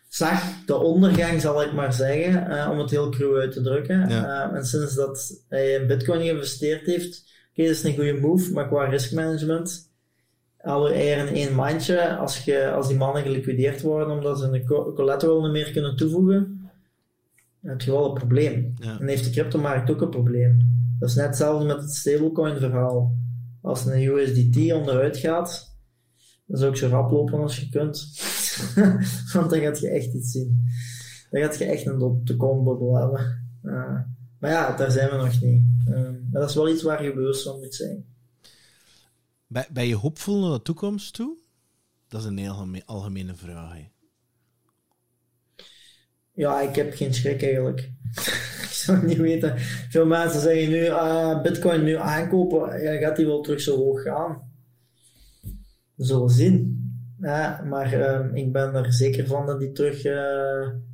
zag de ondergang, zal ik maar zeggen, uh, om het heel cru uit te drukken. Ja. Uh, en sinds dat hij in bitcoin geïnvesteerd heeft, oké, okay, dat is een goede move, maar qua riskmanagement, alle eieren in één mandje, als, je, als die mannen geliquideerd worden omdat ze een collateral niet meer kunnen toevoegen, heb je wel een probleem. Ja. En heeft de cryptomarkt ook een probleem. Dat is net hetzelfde met het stablecoin verhaal. Als een USDT onderuit gaat, dan zou ik zo rap lopen als je kunt. Want dan gaat je echt iets zien. Dan gaat je echt een dotcom-bubbel hebben. Uh, maar ja, daar zijn we nog niet. Uh, maar dat is wel iets waar je bewust van moet zijn. Ben, ben je hoopvol naar de toekomst toe? Dat is een heel algemene vraag. Hè. Ja, ik heb geen schrik eigenlijk. ik zou het niet weten. Veel mensen zeggen nu, uh, bitcoin nu aankopen, ja, gaat die wel terug zo hoog gaan? Zullen zien. Ja, maar uh, ik ben er zeker van dat die terug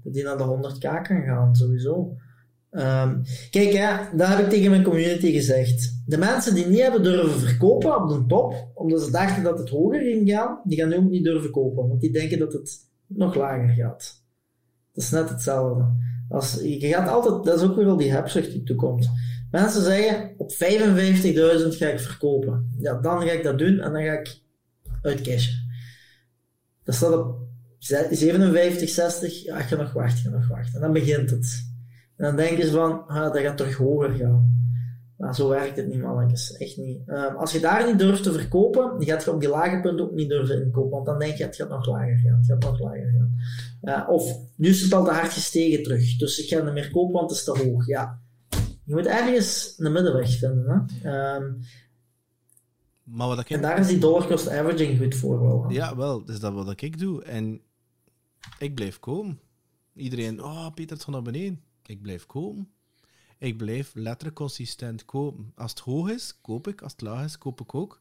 dat die naar de 100k kan gaan, sowieso. Um, kijk, hè, dat heb ik tegen mijn community gezegd. De mensen die niet hebben durven verkopen op de top, omdat ze dachten dat het hoger ging gaan, die gaan nu ook niet durven kopen, want die denken dat het nog lager gaat. Dat is net hetzelfde. Als, je gaat altijd, dat is ook weer al die hebzucht die toekomt. Mensen zeggen, op 55.000 ga ik verkopen. Ja, dan ga ik dat doen en dan ga ik uitcashen. Dat staat op 57, 60, ja, ik ga nog wachten, nog wachten. En dan begint het. En dan denken ze van, ah, dat gaat terug hoger gaan. Maar zo werkt het niet, mannetjes. Echt niet. Um, als je daar niet durft te verkopen, dan gaat je op die lage punten ook niet durven inkopen. Want dan denk je, het gaat nog lager gaan. Het gaat nog lager gaan. Uh, of, nu is het al te hard gestegen terug. Dus ik ga niet meer kopen, want het is te hoog. Ja. Je moet ergens een middenweg vinden. Hè? Um, maar wat ik... En daar is die dollar cost averaging goed voor wel. Ja, wel. Dat is dat wat ik doe. En ik blijf komen. Iedereen, oh, Peter, het gaat naar beneden. Ik blijf komen. Ik blijf letterlijk consistent kopen. Als het hoog is, koop ik. Als het laag is, koop ik ook.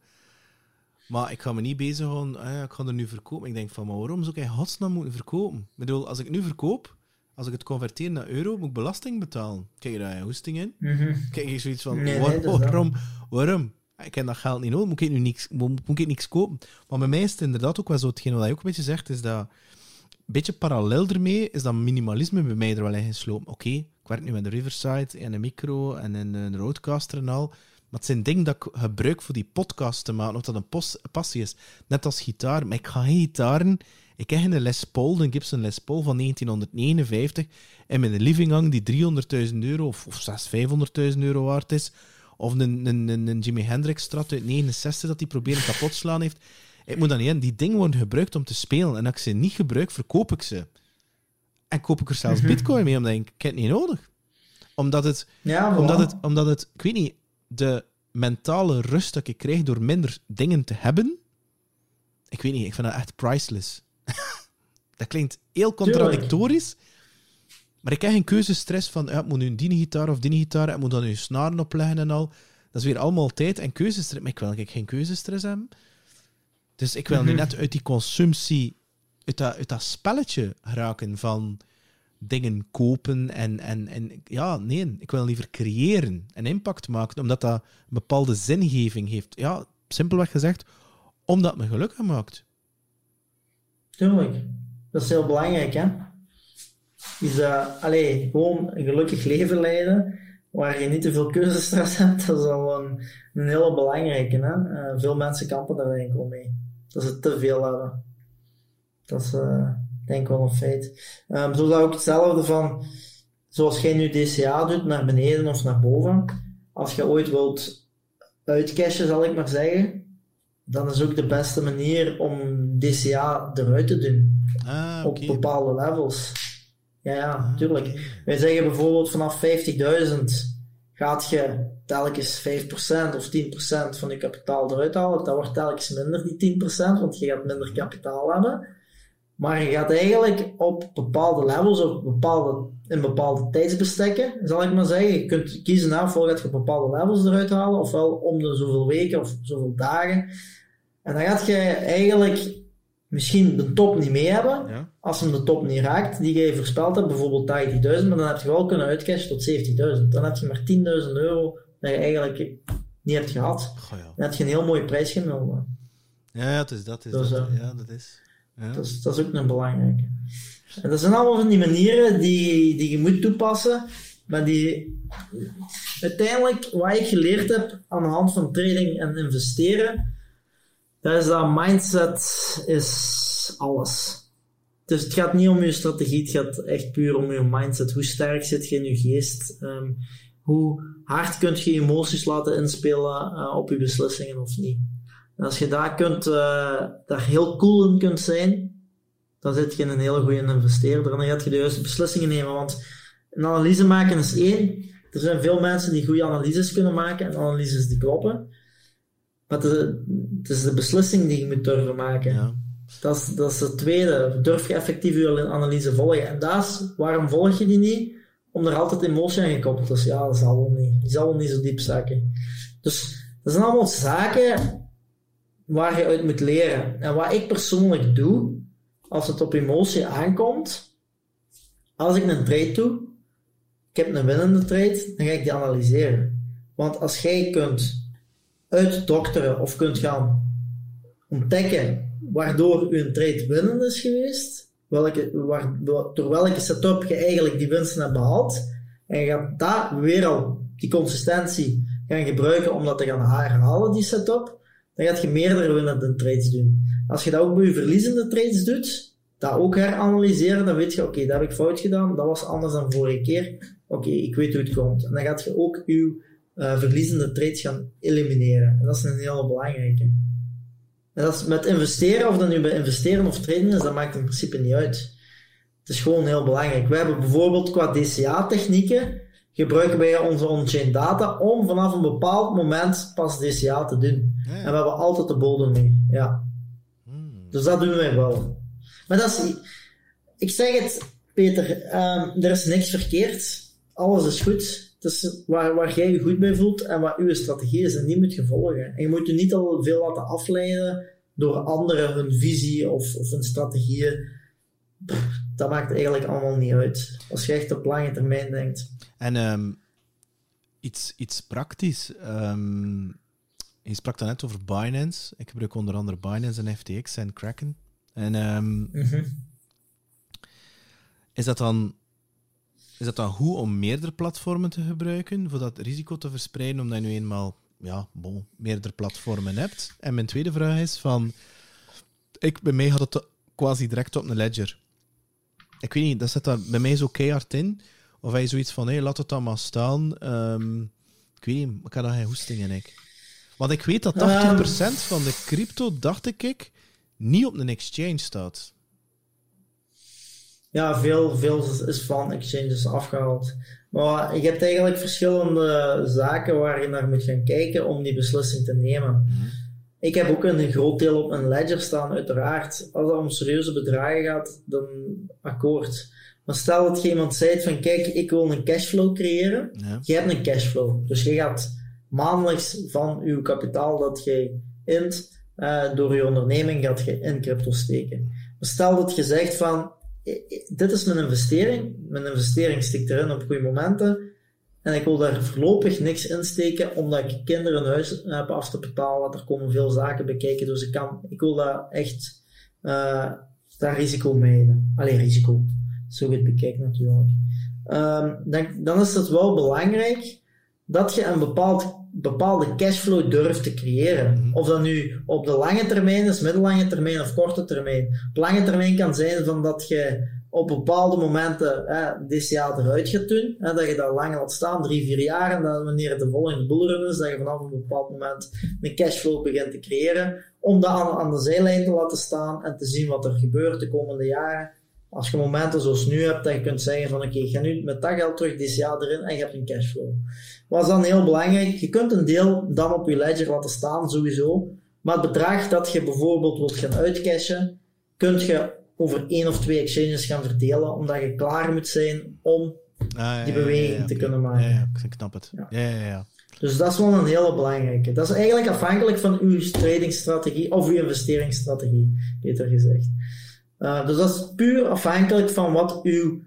Maar ik ga me niet bezighouden, ah, ik ga er nu verkopen. Ik denk van, maar waarom zou ik in godsnaam moeten verkopen? Ik bedoel, als ik nu verkoop, als ik het converteer naar euro, moet ik belasting betalen. Kijk je daar een hoesting in? Mm -hmm. Kijk je zoiets van, Nee, waar- nee, dat is waarom? Waarom? Ik heb dat geld niet nodig, moet ik nu niks, moet, ik niks kopen? Maar bij mij is het inderdaad ook wel zo, hetgeen wat je ook een beetje zegt, is dat een beetje parallel ermee is dat minimalisme bij mij er wel in geslopen. Oké, ik werk nu met een Riverside en een micro en een, roadcaster en al. Maar het zijn dingen dat ik gebruik voor die podcast te maken, of dat een passie is. Net als gitaar. Maar ik ga geen gitaren... Ik heb een Les Paul, een Gibson Les Paul van 1959, en een living hang die 300.000 euro of, of zelfs 500.000 euro waard is. Of een, een, een, een Jimi Hendrix strat uit 69 dat hij proberen kapot te slaan heeft. Ik moet dat niet in. Die dingen worden gebruikt om te spelen. En als ik ze niet gebruik, verkoop ik ze. En koop ik er zelfs bitcoin mee, omdat ik, ik heb het niet nodig. Omdat het, Ja, omdat het, omdat het, ik weet niet, de mentale rust dat ik krijg door minder dingen te hebben, ik weet niet, ik vind dat echt priceless. dat klinkt heel contradictorisch, maar ik heb geen keuzestress van, ja, ik moet nu een die gitaar of die gitaar, ik moet dan nu snaren opleggen en al. Dat is weer allemaal tijd en keuzestress, maar ik wil eigenlijk geen keuzestress hebben. Dus ik wil nu net uit die consumptie uit, dat, uit dat spelletje geraken van dingen kopen en, en, en ja, nee, ik wil liever creëren en impact maken, omdat dat een bepaalde zingeving heeft. Ja, simpelweg gezegd, omdat het me gelukkig maakt. Tuurlijk. Dat is heel belangrijk, hè. Is uh, allee, gewoon een gelukkig leven leiden, waar je niet te veel keuzestress hebt, dat is al een, een hele belangrijke. Hè? Uh, veel mensen kampen daar denk ik wel mee. Dat ze te veel hebben. Dat is uh, denk ik wel een feit. Um, zo zou ook hetzelfde van, zoals jij nu DCA doet, naar beneden of naar boven. Als je ooit wilt uitcashen, zal ik maar zeggen, dan is ook de beste manier om DCA eruit te doen. Ah, Op bepaalde levels. Ja, ja, Ah, tuurlijk. Wij zeggen bijvoorbeeld vanaf 50.000 gaat je telkens 5% of 10% van je kapitaal eruit halen. Dat wordt telkens minder, die 10%, want je gaat minder kapitaal hebben. Maar je gaat eigenlijk op bepaalde levels, op bepaalde, in bepaalde tijdsbestekken, zal ik maar zeggen. Je kunt kiezen naar, voor gaat je bepaalde levels eruit halen, ofwel om de zoveel weken of zoveel dagen. En dan gaat je eigenlijk misschien de top niet mee hebben, Ja. als hem de top niet raakt, die je voorspeld hebt, bijvoorbeeld 80.000, maar dan heb je wel kunnen uitcashen tot 70.000. Dan heb je maar 10.000 euro dat je eigenlijk niet hebt gehad. Ja. Dan heb je een heel mooie prijs genomen. Ja, het is dat. Is Dat dat, is, ja, dat is. Ja. Dat is, dat is ook een belangrijke. En dat zijn allemaal van die manieren die, die je moet toepassen, maar die uiteindelijk, wat ik geleerd heb aan de hand van trading en investeren, dat is dat mindset is alles. Dus het gaat niet om je strategie, het gaat echt puur om je mindset. Hoe sterk zit je in je geest? Ehm, hoe hard kun je emoties laten inspelen eh, op je beslissingen of niet? En als je daar, kunt, eh, daar heel cool in kunt zijn, dan zit je in een hele goede investeerder. En dan gaat je de juiste beslissingen nemen. Want een analyse maken is één. Er zijn veel mensen die goede analyses kunnen maken en analyses die kloppen. Maar het is de beslissing die je moet durven maken. Ja. Dat is, dat is het tweede. Durf je effectief je analyse volgen? En dat is, waarom volg je die niet? Om er altijd emotie aan gekoppeld is. Ja, dat zal wel niet. Die zal wel niet zo diep zakken. Dus dat zijn allemaal zaken waar je uit moet leren. En wat ik persoonlijk doe, als het op emotie aankomt, als ik een trade doe, ik heb een winnende trade, dan ga ik die analyseren. Want als jij kunt uitdokteren of kunt gaan ontdekken waardoor uw trade winnend is geweest, welke, waar, door welke setup je eigenlijk die winsten hebt behaald, en je gaat daar weer al die consistentie gaan gebruiken om dat te gaan herhalen, die setup, dan gaat je meerdere winnende trades doen. Als je dat ook bij je verliezende trades doet, dat ook heranalyseren, dan weet je, oké, dat heb ik fout gedaan, dat was anders dan vorige keer, oké, ik weet hoe het komt. En dan gaat je ook je eh, verliezende trades gaan elimineren. En dat is een hele belangrijke. En dat is met investeren, of dat nu bij investeren of traden is, dat maakt in principe niet uit. Het is gewoon heel belangrijk. We hebben bijvoorbeeld qua DCA-technieken, gebruiken wij onze on-chain data om vanaf een bepaald moment pas DCA te doen. Ja. En we hebben altijd de bodem mee. Ja. Hmm. Dus dat doen wij wel. Maar dat is, ik zeg het, Peter, ehm, er is niks verkeerd. Alles is goed. Het is waar, waar jij je goed bij voelt en wat uw strategie is en die moet je volgen. En je moet je niet al veel laten afleiden door anderen hun visie of, of hun strategieën. Dat maakt eigenlijk allemaal niet uit. Als je echt op lange termijn denkt. En ehm, iets, iets praktisch. ehm, je sprak dan net over Binance. Ik gebruik onder andere Binance en FTX en Kraken. En ehm, Mhm. is, dat dan, is dat dan goed om meerdere platformen te gebruiken voor dat risico te verspreiden, omdat je nu eenmaal ja, bon, meerdere platformen hebt? En mijn tweede vraag is van... Ik, bij mij had het quasi direct op een ledger. Ik weet niet, dat zit daar bij mij zo keihard in. Of hij zoiets van, hé, laat het dan maar staan. Ehm, ik weet niet, ik had daar geen hoesting in, ik. Want ik weet dat 80% van de crypto, dacht ik, ik, niet op een exchange staat. Ja, veel, veel is van exchanges afgehaald. Maar je hebt eigenlijk verschillende zaken waar je naar moet gaan kijken om die beslissing te nemen. Ik heb ook een groot deel op een ledger staan, uiteraard. Als het om serieuze bedragen gaat, dan akkoord. Maar stel dat je iemand zei van, kijk, ik wil een cashflow creëren. Ja. Je hebt een cashflow. Dus je gaat maandelijks van je kapitaal dat je int, eh, door je onderneming gaat je in crypto steken. stel dat je zegt van, dit is mijn investering, mijn investering stikt erin op goede momenten, en ik wil daar voorlopig niks insteken, omdat ik kinderen een huis heb af te betalen, er komen veel zaken bekijken, dus ik, kan, ik wil daar echt uh, risico mee. Alleen risico, zo goed bekijken natuurlijk. Um, dan, dan is het wel belangrijk dat je een bepaald, bepaalde cashflow durft te creëren. Mhm. Of dat nu op de lange termijn is, middellange termijn of korte termijn. Op lange termijn kan zijn van dat je op bepaalde momenten hè, dit jaar eruit gaat doen. Hè, dat je dat lang laat staan, drie, vier jaar. En dan wanneer het de volgende bullrun is, dat je vanaf een bepaald moment een cashflow begint te creëren. Om dat aan, aan de zijlijn te laten staan en te zien wat er gebeurt de komende jaren. Als je momenten zoals nu hebt, dat je kunt zeggen van oké, ik ga nu met dat geld terug dit jaar erin en je hebt een cashflow. Wat is dan heel belangrijk? Je kunt een deel dan op je ledger laten staan, sowieso. Maar het bedrag dat je bijvoorbeeld wilt gaan uitcashen, kunt je over één of twee exchanges gaan verdelen, omdat je klaar moet zijn om ah, die beweging te kunnen maken. Ja, ik snap het. Ja. Ja, ja, Dus dat is wel een hele belangrijke. Dat is eigenlijk afhankelijk van uw tradingstrategie of uw investeringsstrategie, beter gezegd. Uh, dus dat is puur afhankelijk van wat uw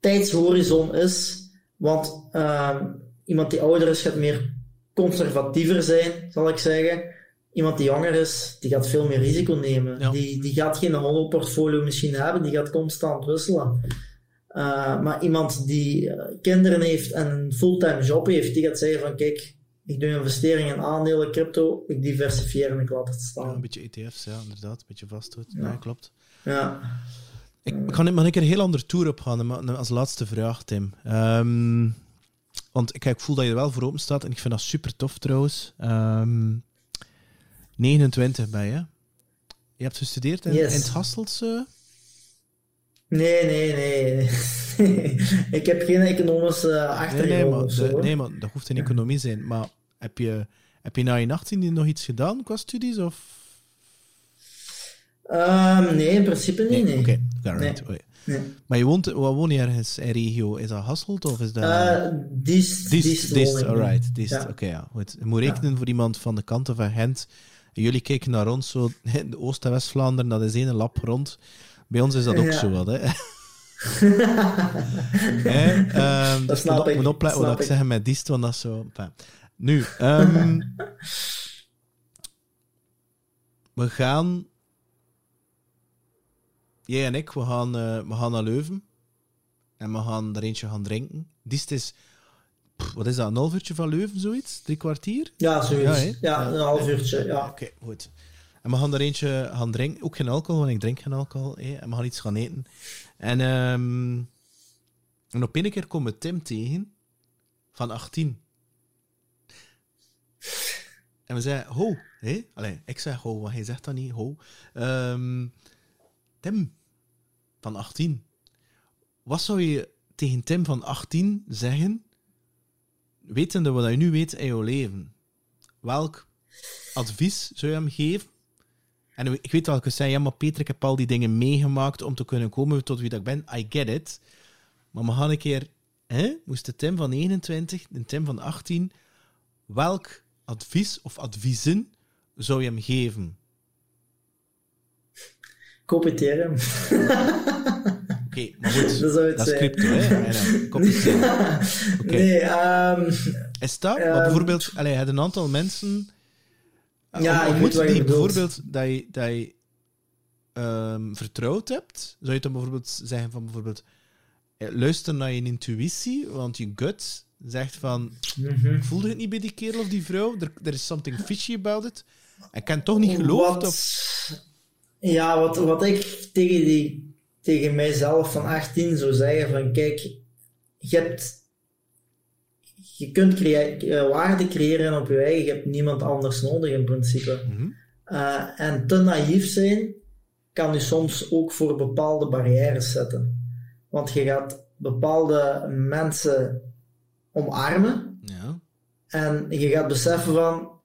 tijdshorizon is. Want uh, iemand die ouder is gaat meer conservatiever zijn, zal ik zeggen iemand die jonger is, die gaat veel meer risico nemen. Die, die gaat geen hondenportfolio misschien hebben, die gaat constant wisselen. Uh, maar iemand die uh, kinderen heeft en een fulltime job heeft, die gaat zeggen van kijk, ik doe investeringen in aandelen, crypto, ik diversifieer en ik laat het staan. Ja, een beetje ETF's, ja, inderdaad, een beetje vasthoud. Ja. ja, klopt. Ja. Ik kan mag ik een heel ander tour op gaan als laatste vraag, Tim. Um, want ik, ik voel dat je er wel voor open staat en ik vind dat super tof trouwens. Um, 29 ben je. Je hebt gestudeerd in, in het Hasseltse? Nee, nee, nee. ik heb geen economische achtergrond. Nee, nee, maar, zo, nee, maar dat hoeft geen economie zijn. Maar heb je, heb je na je 18 nog iets gedaan qua studies? Of? Um, nee, in principe niet. Nee. Oké, okay. Nee. Maar je woont, waar woon je ergens in regio? Is dat Hasselt of is dat... Uh, Diest. Diest, Diest, alright. Diest, ja. oké, okay, ja. Goed. Je moet rekenen ja. voor iemand van de kanten van Gent jullie kijken naar ons, zo, de Oost- en West-Vlaanderen, dat is één lap rond. Bij ons is dat ook zo wat, hè. hè? Um, dat snap ik. Moet opletten wat ik zeg met diest, want dat is zo... Nu, um, we gaan... Jij en ik, we gaan, uh, we gaan naar Leuven. En we gaan er eentje gaan drinken. Diest is wat is dat, een half uurtje van Leuven, zoiets? Drie kwartier? Ja, zoiets. Ja, ja een half uurtje, ja. Oké, goed. En we gaan er eentje gaan drinken. Ook geen alcohol, want ik drink geen alcohol. Hè? En we gaan iets gaan eten. En, um, en op een keer komen we Tim tegen, van 18. En we zeiden, ho, hé? Allee, ik zeg ho, want hij zegt dat niet, ho. Um, Tim, van 18. Wat zou je tegen Tim van 18 zeggen wetende wat je nu weet in je leven, welk advies zou je hem geven? En ik weet wel, ik zei, ja, maar Peter, ik heb al die dingen meegemaakt om te kunnen komen tot wie dat ik ben. I get it. Maar we een keer, hè, moest de Tim van 21, de Tim van 18, welk advies of adviezen zou je hem geven? Hem. Oké, maar goed, dat, dat is crypto, hè? Nee, um, Is dat? Um, bijvoorbeeld, allee, je een aantal mensen... Ja, ik moet die bijvoorbeeld dat je, dat je um, vertrouwd hebt, zou je dan bijvoorbeeld zeggen van bijvoorbeeld eh, luister naar je intuïtie, want je gut zegt van mm -hmm. voelde het niet bij die kerel of die vrouw, er is something fishy about it. Ik kan toch niet geloven. Of... Ja, wat, wat ik tegen die tegen mijzelf van 18 zou zeggen van kijk, je, hebt, je kunt crea waarde creëren op je eigen, je hebt niemand anders nodig in principe. Mhm. Eh, en te naïef zijn kan je soms ook voor bepaalde barrières zetten. Want je gaat bepaalde mensen omarmen ja. en je gaat beseffen van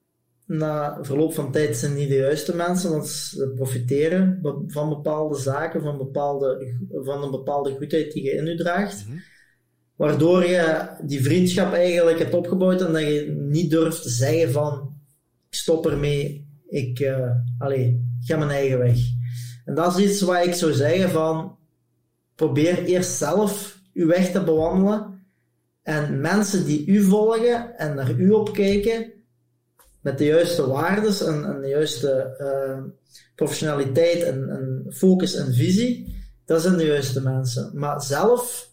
na verloop van tijd zijn niet de juiste mensen, want ze profiteren van bepaalde zaken, van, bepaalde, van een bepaalde goedheid die je in je draagt. Mhm. Waardoor je die vriendschap eigenlijk hebt opgebouwd en dat je niet durft te zeggen van ik stop ermee, ik uh, allez, ga mijn eigen weg. En dat is iets wat ik zou zeggen van, probeer eerst zelf uw weg te bewandelen. En mensen die u volgen en naar u opkijken, met de juiste waarden en, en, de juiste uh, professionaliteit en, focus en visie, dat zijn de juiste mensen. Maar zelf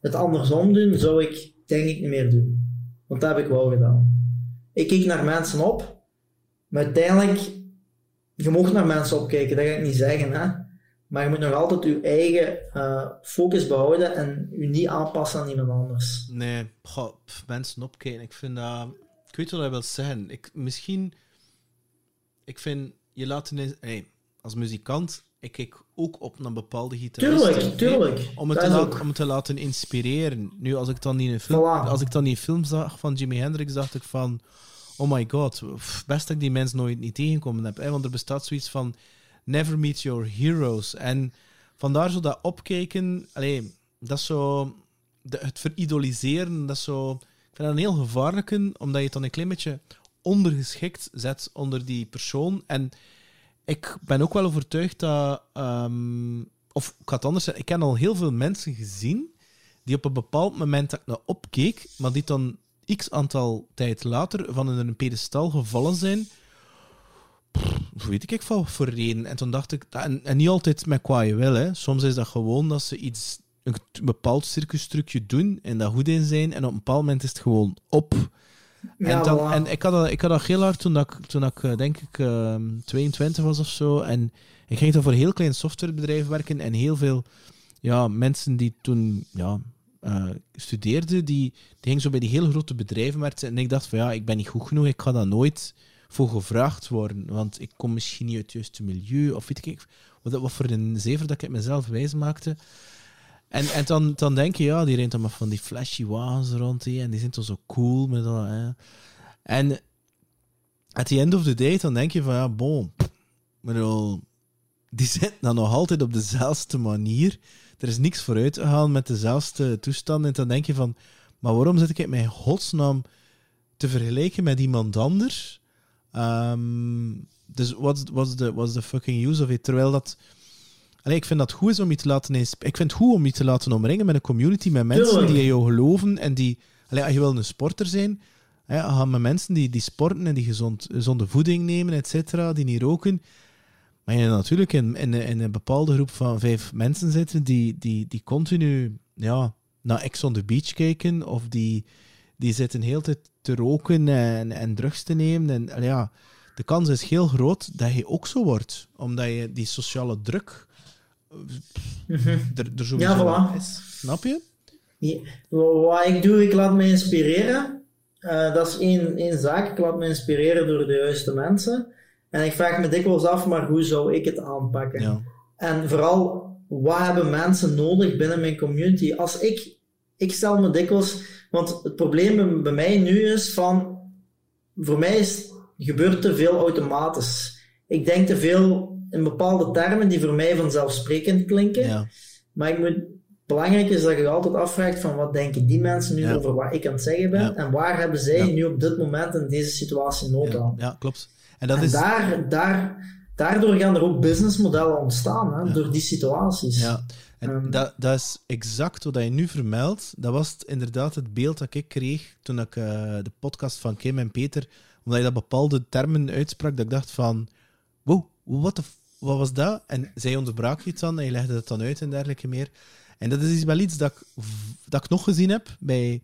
het andersom doen, zou ik denk ik niet meer doen. Want dat heb ik wel gedaan. Ik kijk naar mensen op, maar uiteindelijk, je mag naar mensen opkijken, dat ga ik niet zeggen, hè. Maar je moet nog altijd je eigen uh, focus behouden en je niet aanpassen aan iemand anders. Nee, mensen opkijken, ik vind dat... Ik weet wat hij wil zeggen. Ik, misschien... Ik vind, je laat ineens... Als muzikant, ik kijk ook op naar bepaalde gitaristen. Tuurlijk, tuurlijk. Om het, te laten, om het te laten inspireren. Nu, als ik dan in een film, als ik dan die film zag van Jimi Hendrix, dacht ik van... Oh my god, best dat ik die mensen nooit niet tegenkomen heb. Hè? Want er bestaat zoiets van... Never meet your heroes. En vandaar zo dat opkijken... Allee, dat is zo... De, het veridoliseren, dat is zo... Ik vind dat een heel gevaarlijke, omdat je het dan een klein beetje ondergeschikt zet onder die persoon. En ik ben ook wel overtuigd dat. Um, of ik had anders zeggen, ik heb al heel veel mensen gezien die op een bepaald moment dat ik naar opkeek, maar die dan x aantal tijd later van een pedestal gevallen zijn. Pff, weet ik van voor reden. En toen dacht ik, en, en niet altijd met je wil, hè. soms is dat gewoon dat ze iets, een bepaald circustrucje doen en dat goed in zijn, en op een bepaald moment is het gewoon op. En, dan, en ik, had dat, ik had dat heel hard toen, ik, toen ik, eh, denk ik, uh, ehm, 22 was of zo. En ik ging dan voor een heel klein softwarebedrijf werken. En heel veel ja, mensen die toen ja, uh, studeerden, die, die gingen zo bij die heel grote bedrijven werken. En ik dacht van ja, ik ben niet goed genoeg, ik ga daar nooit voor gevraagd worden. Want ik kom misschien niet uit het juiste milieu. Of weet ik wat, wat voor een zever dat ik mezelf wijs maakte. En, en dan, dan denk je, ja, die rent dan maar van die flashy wagens rond die, en die zijn toch zo cool met dat. En at the end of the day, dan denk je van, ja, bon, bedoel, die zitten dan nog altijd op dezelfde manier. Er is niks vooruit gegaan met dezelfde toestanden. En dan denk je van, maar waarom zit ik mijn godsnaam te vergelijken met iemand anders? Um, dus the, what's the fucking use of it? Terwijl dat Allee, ik vind dat goed is om je te laten Ik vind het goed om je te laten omringen met een community, met mensen die in jou geloven en die... Allee, als je wil een sporter zijn, met mensen die, die sporten en die gezond, gezonde voeding nemen, et cetera, die niet roken. Maar je natuurlijk in, in, in, een bepaalde groep van vijf mensen zitten die, die, die continu ja, naar Ex on the Beach kijken of die, die zitten heel tijd te roken en, en drugs te nemen. En, ja, de kans is heel groot dat je ook zo wordt, omdat je die sociale druk er, er ja, voilà. is. Snap je? Ja, wat ik doe, ik laat me inspireren. Uh, dat is één, één zaak. Ik laat me inspireren door de juiste mensen. En ik vraag me dikwijls af, maar hoe zou ik het aanpakken? Ja. En vooral, wat hebben mensen nodig binnen mijn community? Als ik, ik stel me dikwijls, want het probleem bij mij nu is van, voor mij is, gebeurt te veel automatisch. Ik denk te veel in bepaalde termen die voor mij vanzelfsprekend klinken. Ja. Maar ik moet, belangrijk is dat je altijd afvraagt van wat denken die mensen nu over wat ik aan het zeggen ben en waar hebben zij nu op dit moment in deze situatie nood aan. Ja, klopt. En, dat is... daar, daar, daardoor gaan er ook businessmodellen ontstaan, hè, door die situaties. Ja. En um, dat, dat is exact wat je nu vermeldt. Dat was het, inderdaad het beeld dat ik kreeg toen ik uh, de podcast van Kim en Peter, omdat je dat bepaalde termen uitsprak, dat ik dacht van, wow, wat, wat was dat? En zij onderbrak iets dan en je legde het dan uit en dergelijke meer. En dat is wel iets dat ik, dat ik nog gezien heb bij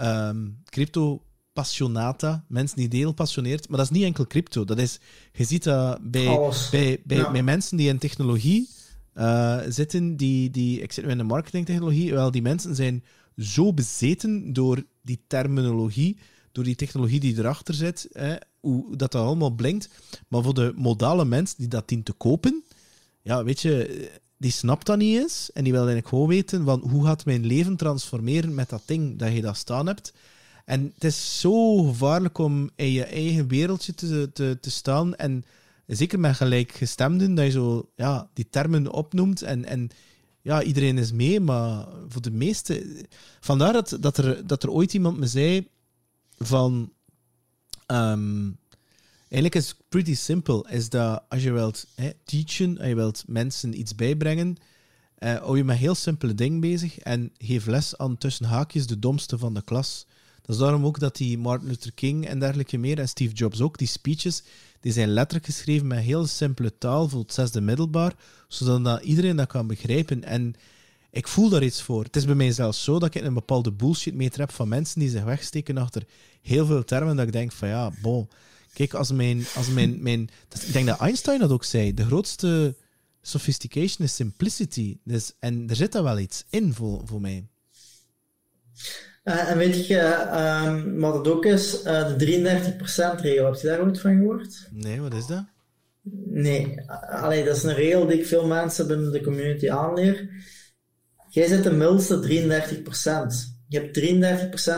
um, crypto passionata, mensen die deel passioneert. Maar dat is niet enkel crypto. Dat is, je ziet dat bij, bij, bij, bij, mensen die in technologie uh, zitten, die, die, ik zit nu in de marketingtechnologie, wel, die mensen zijn zo bezeten door die terminologie, door die technologie die erachter zit, hè, hoe dat, dat allemaal blinkt. Maar voor de modale mensen die dat dient te kopen, ja, weet je, die snapt dat niet eens. En die wil eigenlijk gewoon weten van hoe gaat mijn leven transformeren met dat ding dat je daar staan hebt. En het is zo gevaarlijk om in je eigen wereldje te, te, te staan. En zeker met gelijkgestemden, dat je zo ja, die termen opnoemt. En, en ja, iedereen is mee, maar voor de meeste. Vandaar dat, dat, er, dat er ooit iemand me zei van. Um, Eigenlijk is het pretty simple. Is dat als je wilt hè, teachen, als je wilt mensen iets bijbrengen, uh, hou je met heel simpele dingen bezig en geef les aan tussen haakjes de domste van de klas. Dat is daarom ook dat die Martin Luther King en dergelijke meer, en Steve Jobs ook, die speeches, die zijn letterlijk geschreven met heel simpele taal voor het zesde middelbaar, zodat dat iedereen dat kan begrijpen. En ik voel daar iets voor. Het is bij mij zelfs zo dat ik een bepaalde bullshit heb van mensen die zich wegsteken achter heel veel termen, dat ik denk van ja, bon. Kijk, als mijn... Als mijn, mijn ik denk dat Einstein dat ook zei. De grootste sophistication is simplicity. Dus, en er zit daar wel iets in voor, voor mij. Uh, en weet je um, wat het ook is? Uh, de 33%-regel. Heb je daar ooit van gehoord? Nee, wat is dat? Nee. Allee, dat is een regel die ik veel mensen binnen de community aanleer. Jij zit de milste 33%. Je hebt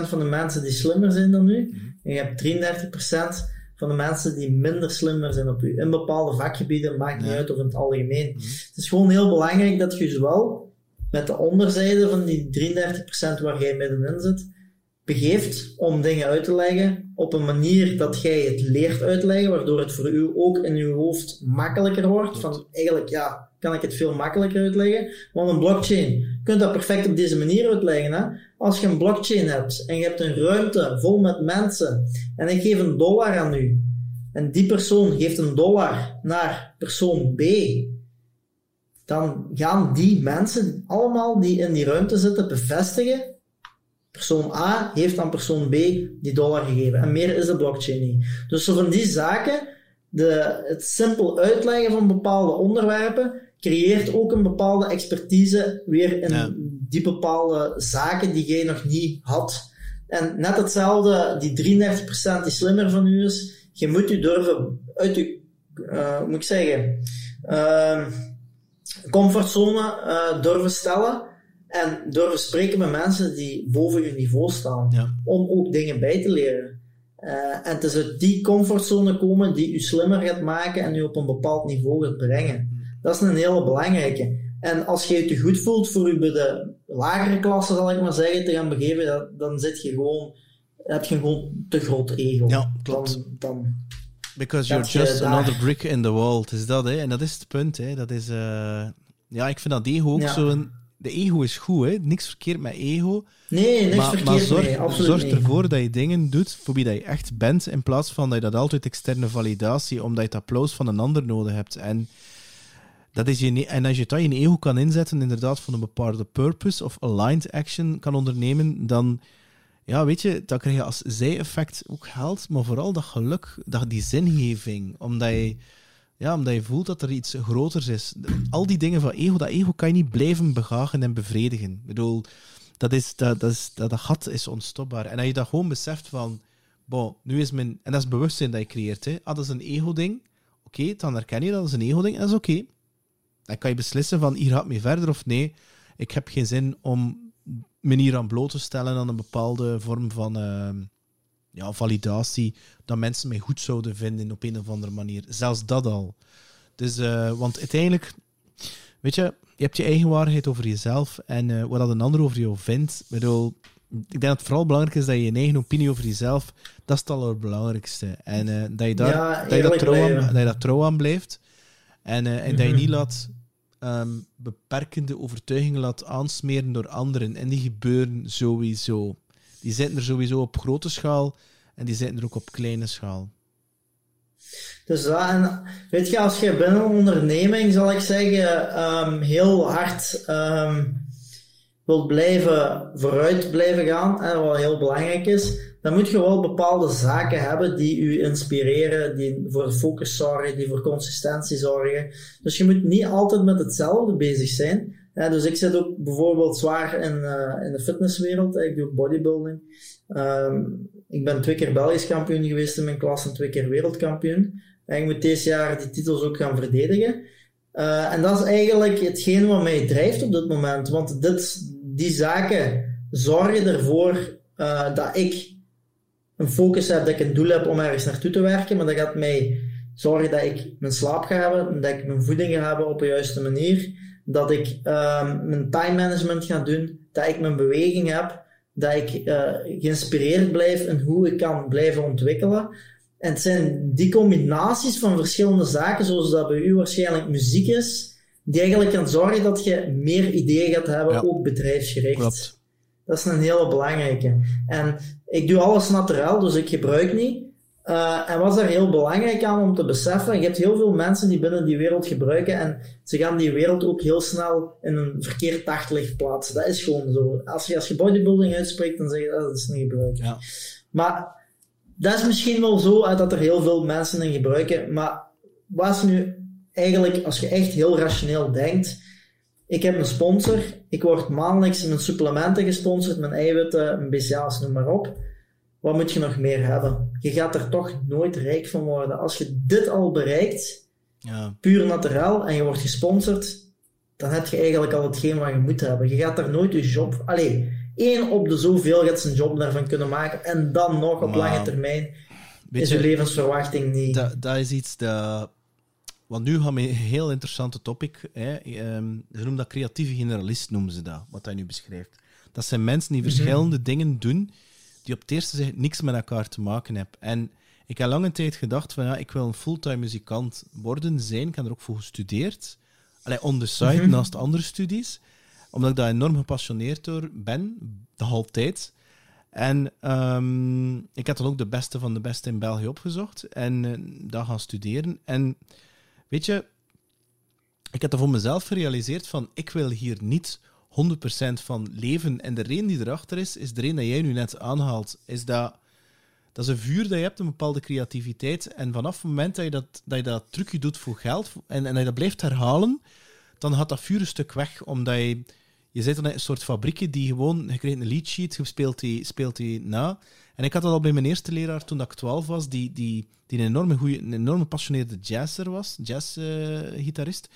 33% van de mensen die slimmer zijn dan u. Mhm. En je hebt 33% van de mensen die minder slimmer zijn op u. In bepaalde vakgebieden, maakt niet uit of in het algemeen. Mhm. Het is gewoon heel belangrijk dat je zowel met de onderzijde van die 33% waar jij middenin zit, begeeft om dingen uit te leggen op een manier dat jij het leert uitleggen, waardoor het voor u ook in uw hoofd makkelijker wordt. Van eigenlijk, ja, kan ik het veel makkelijker uitleggen. Want een blockchain, je kunt dat perfect op deze manier uitleggen. Hè? Als je een blockchain hebt en je hebt een ruimte vol met mensen en ik geef een dollar aan u en die persoon geeft een dollar naar persoon B, dan gaan die mensen allemaal die in die ruimte zitten bevestigen. Persoon A heeft aan persoon B die dollar gegeven. En meer is de blockchain niet. Dus zo van die zaken, de, het simpel uitleggen van bepaalde onderwerpen, creëert ook een bepaalde expertise weer in die bepaalde zaken die jij nog niet had. En net hetzelfde, die 33% die slimmer van u is, je moet u durven uit je, uh, moet ik zeggen, uh, comfortzone uh, durven stellen en durven spreken met mensen die boven je niveau staan, ja. om ook dingen bij te leren. Uh, en het is uit die comfortzone komen die u slimmer gaat maken en u op een bepaald niveau gaat brengen. Dat is een hele belangrijke. En als je je te goed voelt voor u bij de lagere klasse, zal ik maar zeggen, te gaan begeven, dan zit je gewoon, heb je gewoon te groot ego. Ja, klopt. Dan, dan Because you're just another brick in the wall. Het is dat, hè. En dat is het punt, hè. Dat is... Uh... Ja, ik vind dat ego ook ja. zo'n... De ego is goed, hè. Niks verkeerd met ego. Nee, niks maar, verkeerd maar zorg, mee, absoluut zorg ervoor dat je dingen doet voor wie dat je echt bent, in plaats van dat je dat altijd externe validatie, omdat je het applaus van een ander nodig hebt. En dat is je, en als je dat in ego kan inzetten, inderdaad, van een bepaalde purpose of aligned action kan ondernemen, dan, ja, weet je, dan krijg je als zij-effect ook geld, maar vooral dat geluk, dat, die zingeving, omdat je, ja, omdat je voelt dat er iets groters is. Al die dingen van ego, dat ego kan je niet blijven begagen en bevredigen. Ik bedoel, dat, is, dat, dat, is, dat, dat gat is onstopbaar. En als je dat gewoon beseft van, bon, nu is mijn, en dat is bewustzijn dat je creëert, hè. Ah, dat is een ego-ding, oké, dan herken je dat als een ego-ding, dat is oké. Dan kan je beslissen van hier gaat mee verder of nee. Ik heb geen zin om me hier aan bloot te stellen aan een bepaalde vorm van uh, ja, validatie. Dat mensen mij goed zouden vinden op een of andere manier. Zelfs dat al. Dus, uh, want uiteindelijk, weet je, je hebt je eigen waarheid over jezelf en uh, wat dat een ander over jou vindt. Ik bedoel, ik denk dat het vooral belangrijk is dat je je eigen opinie over jezelf, dat is het allerbelangrijkste. En uh, dat, je daar, ja, dat, je dat, trouw aan, dat je dat trouw aan blijft. En, uh, en dat je niet laat um, beperkende overtuigingen laat aansmeren door anderen. En die gebeuren sowieso. Die zitten er sowieso op grote schaal en die zitten er ook op kleine schaal. Dus dat, en weet je, als je binnen een onderneming, zal ik zeggen, um, heel hard um, wilt blijven vooruit blijven gaan, en wat heel belangrijk is, dan moet je wel bepaalde zaken hebben die u inspireren, die voor focus zorgen, die voor consistentie zorgen. Dus je moet niet altijd met hetzelfde bezig zijn. dus ik zit ook bijvoorbeeld zwaar in, uh, in de fitnesswereld. Ik doe bodybuilding. Um, ik ben twee keer Belgisch kampioen geweest in mijn klas en twee keer wereldkampioen. En ik moet deze jaar die titels ook gaan verdedigen. Uh, en dat is eigenlijk hetgeen wat mij drijft op dit moment. Want dit, die zaken zorgen ervoor uh, dat ik een focus heb, dat ik een doel heb om ergens naartoe te werken, maar dat gaat mij zorgen dat ik mijn slaap ga hebben, dat ik mijn voeding ga hebben op de juiste manier, dat ik um, mijn time management ga doen, dat ik mijn beweging heb, dat ik uh, geïnspireerd blijf in hoe ik kan blijven ontwikkelen. En het zijn die combinaties van verschillende zaken, zoals dat bij u waarschijnlijk muziek is, die eigenlijk kan zorgen dat je meer ideeën gaat hebben, ook bedrijfsgericht. Klopt. Dat is een hele belangrijke. En ik doe alles naturel, dus ik gebruik niet. Uh, en was er heel belangrijk aan om te beseffen, je hebt heel veel mensen die binnen die wereld gebruiken en ze gaan die wereld ook heel snel in een verkeerd daglicht plaatsen. Dat is gewoon zo. Als je, als je bodybuilding uitspreekt, dan zeg je dat is niet gebruiken. Ja. Maar dat is misschien wel zo dat er heel veel mensen in gebruiken, maar wat is nu eigenlijk, als je echt heel rationeel denkt, ik heb een sponsor, ik word maandelijks met supplementen gesponsord, mijn eiwitten, mijn BCA's, noem maar op. Wat moet je nog meer hebben? Je gaat er toch nooit rijk van worden. Als je dit al bereikt, ja. puur naturel, en je wordt gesponsord, dan heb je eigenlijk al hetgeen wat je moet hebben. Je gaat daar nooit je job... Allee, één op de zoveel gaat zijn job daarvan kunnen maken, en dan nog op lange termijn is je levensverwachting niet... Dat, dat is iets dat want nu gaan we een heel interessante topic. Hè. Ehm, ze noemen dat creatieve generalist, noemen ze dat, wat hij nu beschrijft. Dat zijn mensen die mhm. verschillende dingen doen die op het eerste zicht niks met elkaar te maken hebben. En ik heb lange tijd gedacht van ja, ik wil een fulltime muzikant worden, zijn. Ik heb er ook voor gestudeerd. Allee, on the side, mhm. naast andere studies. Omdat ik daar enorm gepassioneerd door ben, de altijd. En um, ik heb dan ook de beste van de beste in België opgezocht en uh, daar gaan studeren. En Weet je, ik heb er voor mezelf gerealiseerd van, ik wil hier niet 100% van leven. En de reden die erachter is, is de reden dat jij nu net aanhaalt, is dat dat is een vuur dat je hebt, een bepaalde creativiteit. En vanaf het moment dat je dat, dat, je dat trucje doet voor geld en, en dat je dat blijft herhalen, dan gaat dat vuur een stuk weg. Omdat je, je zit dan in een soort fabriekje die gewoon, je krijgt een lead sheet, je speelt die, speelt die na. En ik had dat al bij mijn eerste leraar toen ik 12 was, die, die, die een enorme, goeie, een enorme passioneerde jazzer was, jazzgitarist.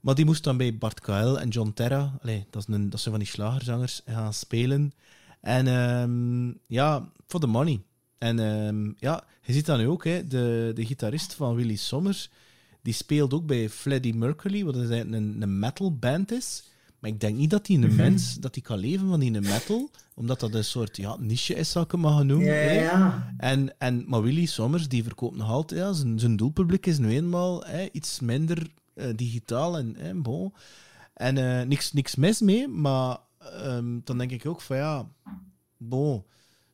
maar die moest dan bij Bart Kyle en John Terra, allez, dat, is een, dat zijn van die slagerzangers, gaan spelen. En um, ja, for the money. En um, ja, je ziet dat nu ook, hè, de, de gitarist van Willy Sommers, die speelt ook bij Freddie Mercury, wat een, een metal band is. Maar ik denk niet dat die een mhm. mens dat die kan leven van die metal, omdat dat een soort ja, niche is, zou ik het maar noemen. Ja, ja. En, en, maar Willy Sommers, die verkoopt nog altijd, ja, zijn, zijn doelpubliek is nu eenmaal hè, iets minder uh, digitaal en hè, bon. En uh, niks, niks mis mee, maar um, dan denk ik ook van ja, bon,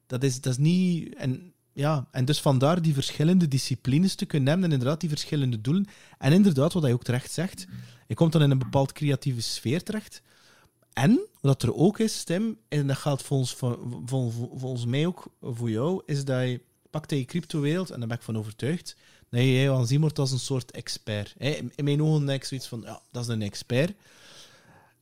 dat is, dat is niet. En, ja, en dus vandaar die verschillende disciplines te kunnen hebben en inderdaad die verschillende doelen. En inderdaad, wat hij ook terecht zegt, je komt dan in een bepaald creatieve sfeer terecht. En wat er ook is, Tim, en dat geldt volgens, volgens mij ook voor jou, is dat je pakt je crypto-wereld, en daar ben ik van overtuigd, dat je wordt als een soort expert. In mijn ogen denk ik zoiets van, ja, dat is een expert.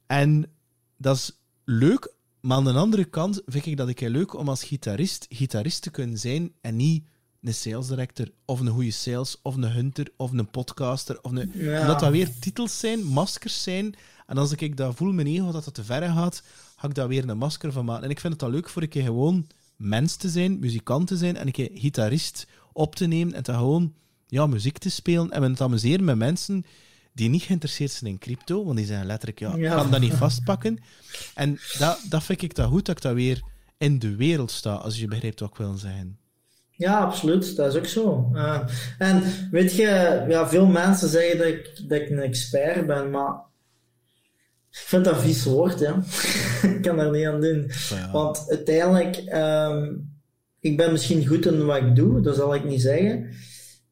En dat is leuk, maar aan de andere kant vind ik dat ik heel leuk om als gitarist gitarist te kunnen zijn en niet een sales director, of een goede sales, of een hunter, of een podcaster. Of een... Ja. Omdat dat weer titels zijn, maskers zijn. En als ik dat voel, mijn ego, dat dat te ver gaat, ga ik daar weer een masker van maken. En ik vind het al leuk voor een keer gewoon mens te zijn, muzikant te zijn, en een keer gitarist op te nemen en te gewoon ja, muziek te spelen. En me het amuseren met mensen die niet geïnteresseerd zijn in crypto, want die zijn letterlijk, ja, ja. kan dat niet vastpakken. En dat, dat vind ik dat goed, dat ik dat weer in de wereld sta, als je begrijpt wat ik wil zeggen. Ja, absoluut. Dat is ook zo. Uh, en weet je, ja, veel mensen zeggen dat ik, dat ik een expert ben, maar ik vind dat een vies woord, ja. ik kan daar niet aan doen. Want uiteindelijk, um, ik ben misschien goed in wat ik doe, dat zal ik niet zeggen.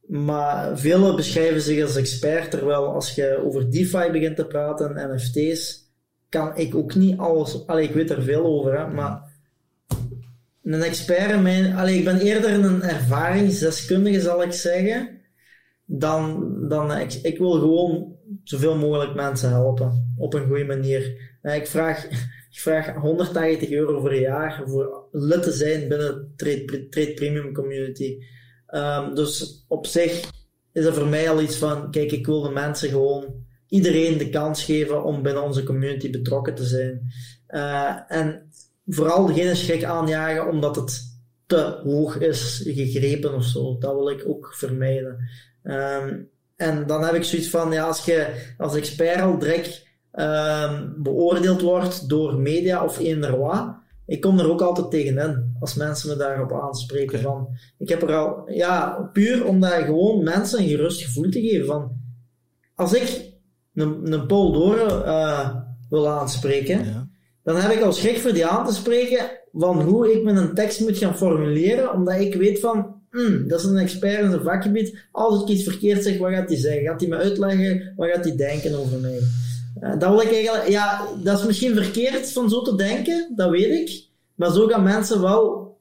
Maar velen beschrijven zich als expert, terwijl als je over DeFi begint te praten, NFT's, kan ik ook niet alles... Allee, ik weet er veel over, hè, maar een expert mijn... Allee, ik ben eerder een ervaringsdeskundige, zal ik zeggen, dan, dan ik, wil gewoon zoveel mogelijk mensen helpen, op een goede manier. Ik vraag, ik vraag 180 euro een jaar voor lid te zijn binnen de Trade, trade Premium Community. Um, dus op zich is er voor mij al iets van, kijk, ik wil de mensen gewoon, iedereen de kans geven om binnen onze community betrokken te zijn. Uh, en vooral geen schrik aanjagen omdat het te hoog is gegrepen of zo. Dat wil ik ook vermijden. Um, en dan heb ik zoiets van, ja, als je als expert al direct um, beoordeeld wordt door media of eender wat, ik kom er ook altijd tegenin. als mensen me daarop aanspreken. Van, ik heb er al, ja, puur om daar gewoon mensen een gerust gevoel te geven. Van, als ik een, een Paul Doren uh, wil aanspreken, ja. Dan heb ik al schrik voor die aan te spreken van hoe ik een tekst moet gaan formuleren, omdat ik weet van, mm, dat is een expert in zijn vakgebied. Als ik iets verkeerd zeg, wat gaat hij zeggen? Gaat hij me uitleggen? Wat gaat hij denken over mij? Uh, dat wil ik eigenlijk, ja, dat is misschien verkeerd van zo te denken, dat weet ik. Maar zo gaan mensen wel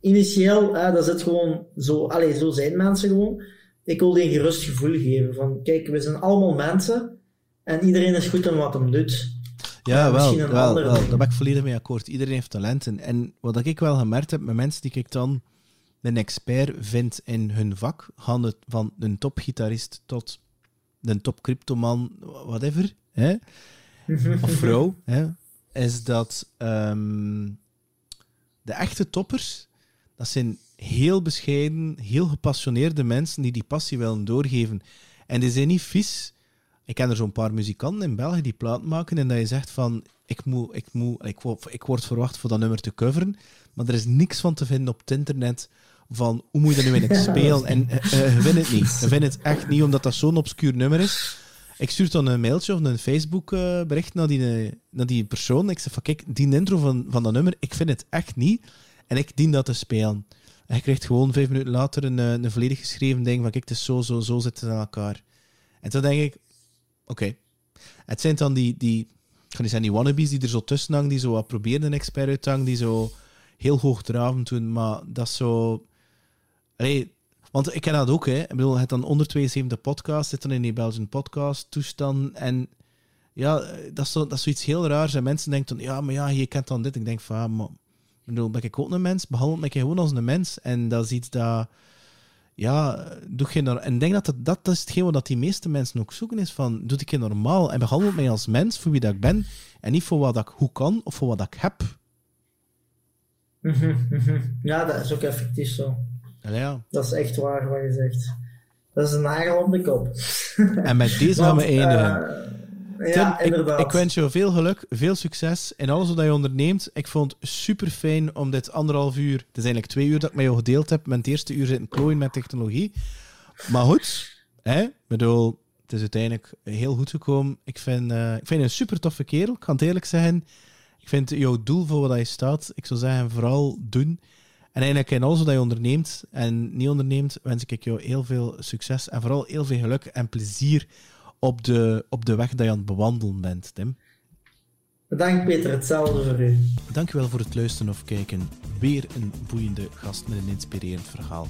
initieel, uh, dat is gewoon zo, allez, zo zijn mensen gewoon. Ik wil die een gerust gevoel geven van, kijk, we zijn allemaal mensen en iedereen is goed in wat hem doet. Ja, wel, wel, wel, daar ben ik volledig mee akkoord. Iedereen heeft talenten. En wat ik wel gemerkt heb met mensen die ik dan een expert vind in hun vak, gaan het van een topgitarist tot een top cryptoman, whatever, hè? of vrouw, hè? is dat ehm, de echte toppers, dat zijn heel bescheiden, heel gepassioneerde mensen die die passie willen doorgeven. En die zijn niet vies ik ken er zo'n paar muzikanten in België die plaat maken en dat je zegt van, ik, moet, ik, moet, ik, ik word verwacht voor dat nummer te coveren, maar er is niks van te vinden op het internet van, hoe moet je dat nu in spelen? En uh, je vindt het niet. Je vindt het echt niet, omdat dat zo'n obscuur nummer is. Ik stuur dan een mailtje of een Facebook bericht naar die, naar die persoon. Ik zeg van, kijk, die intro van, van dat nummer, ik vind het echt niet. En ik dien dat te spelen. En je krijgt gewoon vijf minuten later een, een volledig geschreven ding van, kijk, het is zo, zo, zo zitten ze aan elkaar. En toen denk ik, Oké. Het zijn dan die, die, kan zijn die wannabes die er zo tussen hangen, die zo wat proberen een expert uit te hangen, die zo heel hoogdravend doen, maar dat is zo... Want ik ken dat ook, hè. Ik bedoel, het dan onder 72 podcast, zit dan in die Belgian podcast toestand en ja, dat is, zo, dat is zoiets heel raars. En mensen denken dan, ja, maar ja, je kent dan dit. Ik denk van, ja, maar ik bedoel, ben ik ook een mens? Behandel me gewoon als een mens. En dat is iets dat ja, doe geen En ik denk dat, dat dat is hetgeen wat die meeste mensen ook zoeken is van, doe ik je normaal en behandel mij als mens voor wie dat ik ben en niet voor wat ik hoe kan of voor wat ik heb. Ja, dat is ook effectief zo. Ja. Dat is echt waar wat je zegt. Dat is een nagel op de kop. En met deze gaan we eindigen. Uh, ja, ik, ik, wens je veel geluk, veel succes in alles wat je onderneemt. Ik vond het super fijn om dit anderhalf uur, het is eigenlijk twee uur dat ik met jou gedeeld heb, mijn eerste uur zitten klooien met technologie. Maar goed, hè, bedoel, het is uiteindelijk heel goed gekomen. Ik vind, uh, ik vind je een super toffe kerel, ik kan het eerlijk zeggen. Ik vind jouw doel voor wat je staat, ik zou zeggen, vooral doen. En eigenlijk in alles wat je onderneemt en niet onderneemt, wens ik jou heel veel succes en vooral heel veel geluk en plezier op de, op de weg dat je aan het bewandelen bent, Tim. Bedankt Peter, hetzelfde voor u. Dankjewel voor het luisteren of kijken. Weer een boeiende gast met een inspirerend verhaal.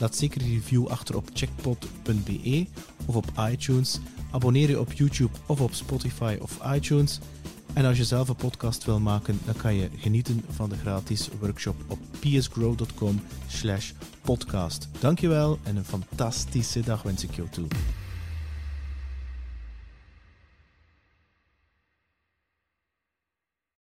Laat zeker een review achter op checkpot.be of op iTunes. Abonneer je op YouTube of op Spotify of iTunes. En als je zelf een podcast wil maken, dan kan je genieten van de gratis workshop op psgrow.com slash podcast. Dankjewel en een fantastische dag wens ik jou toe.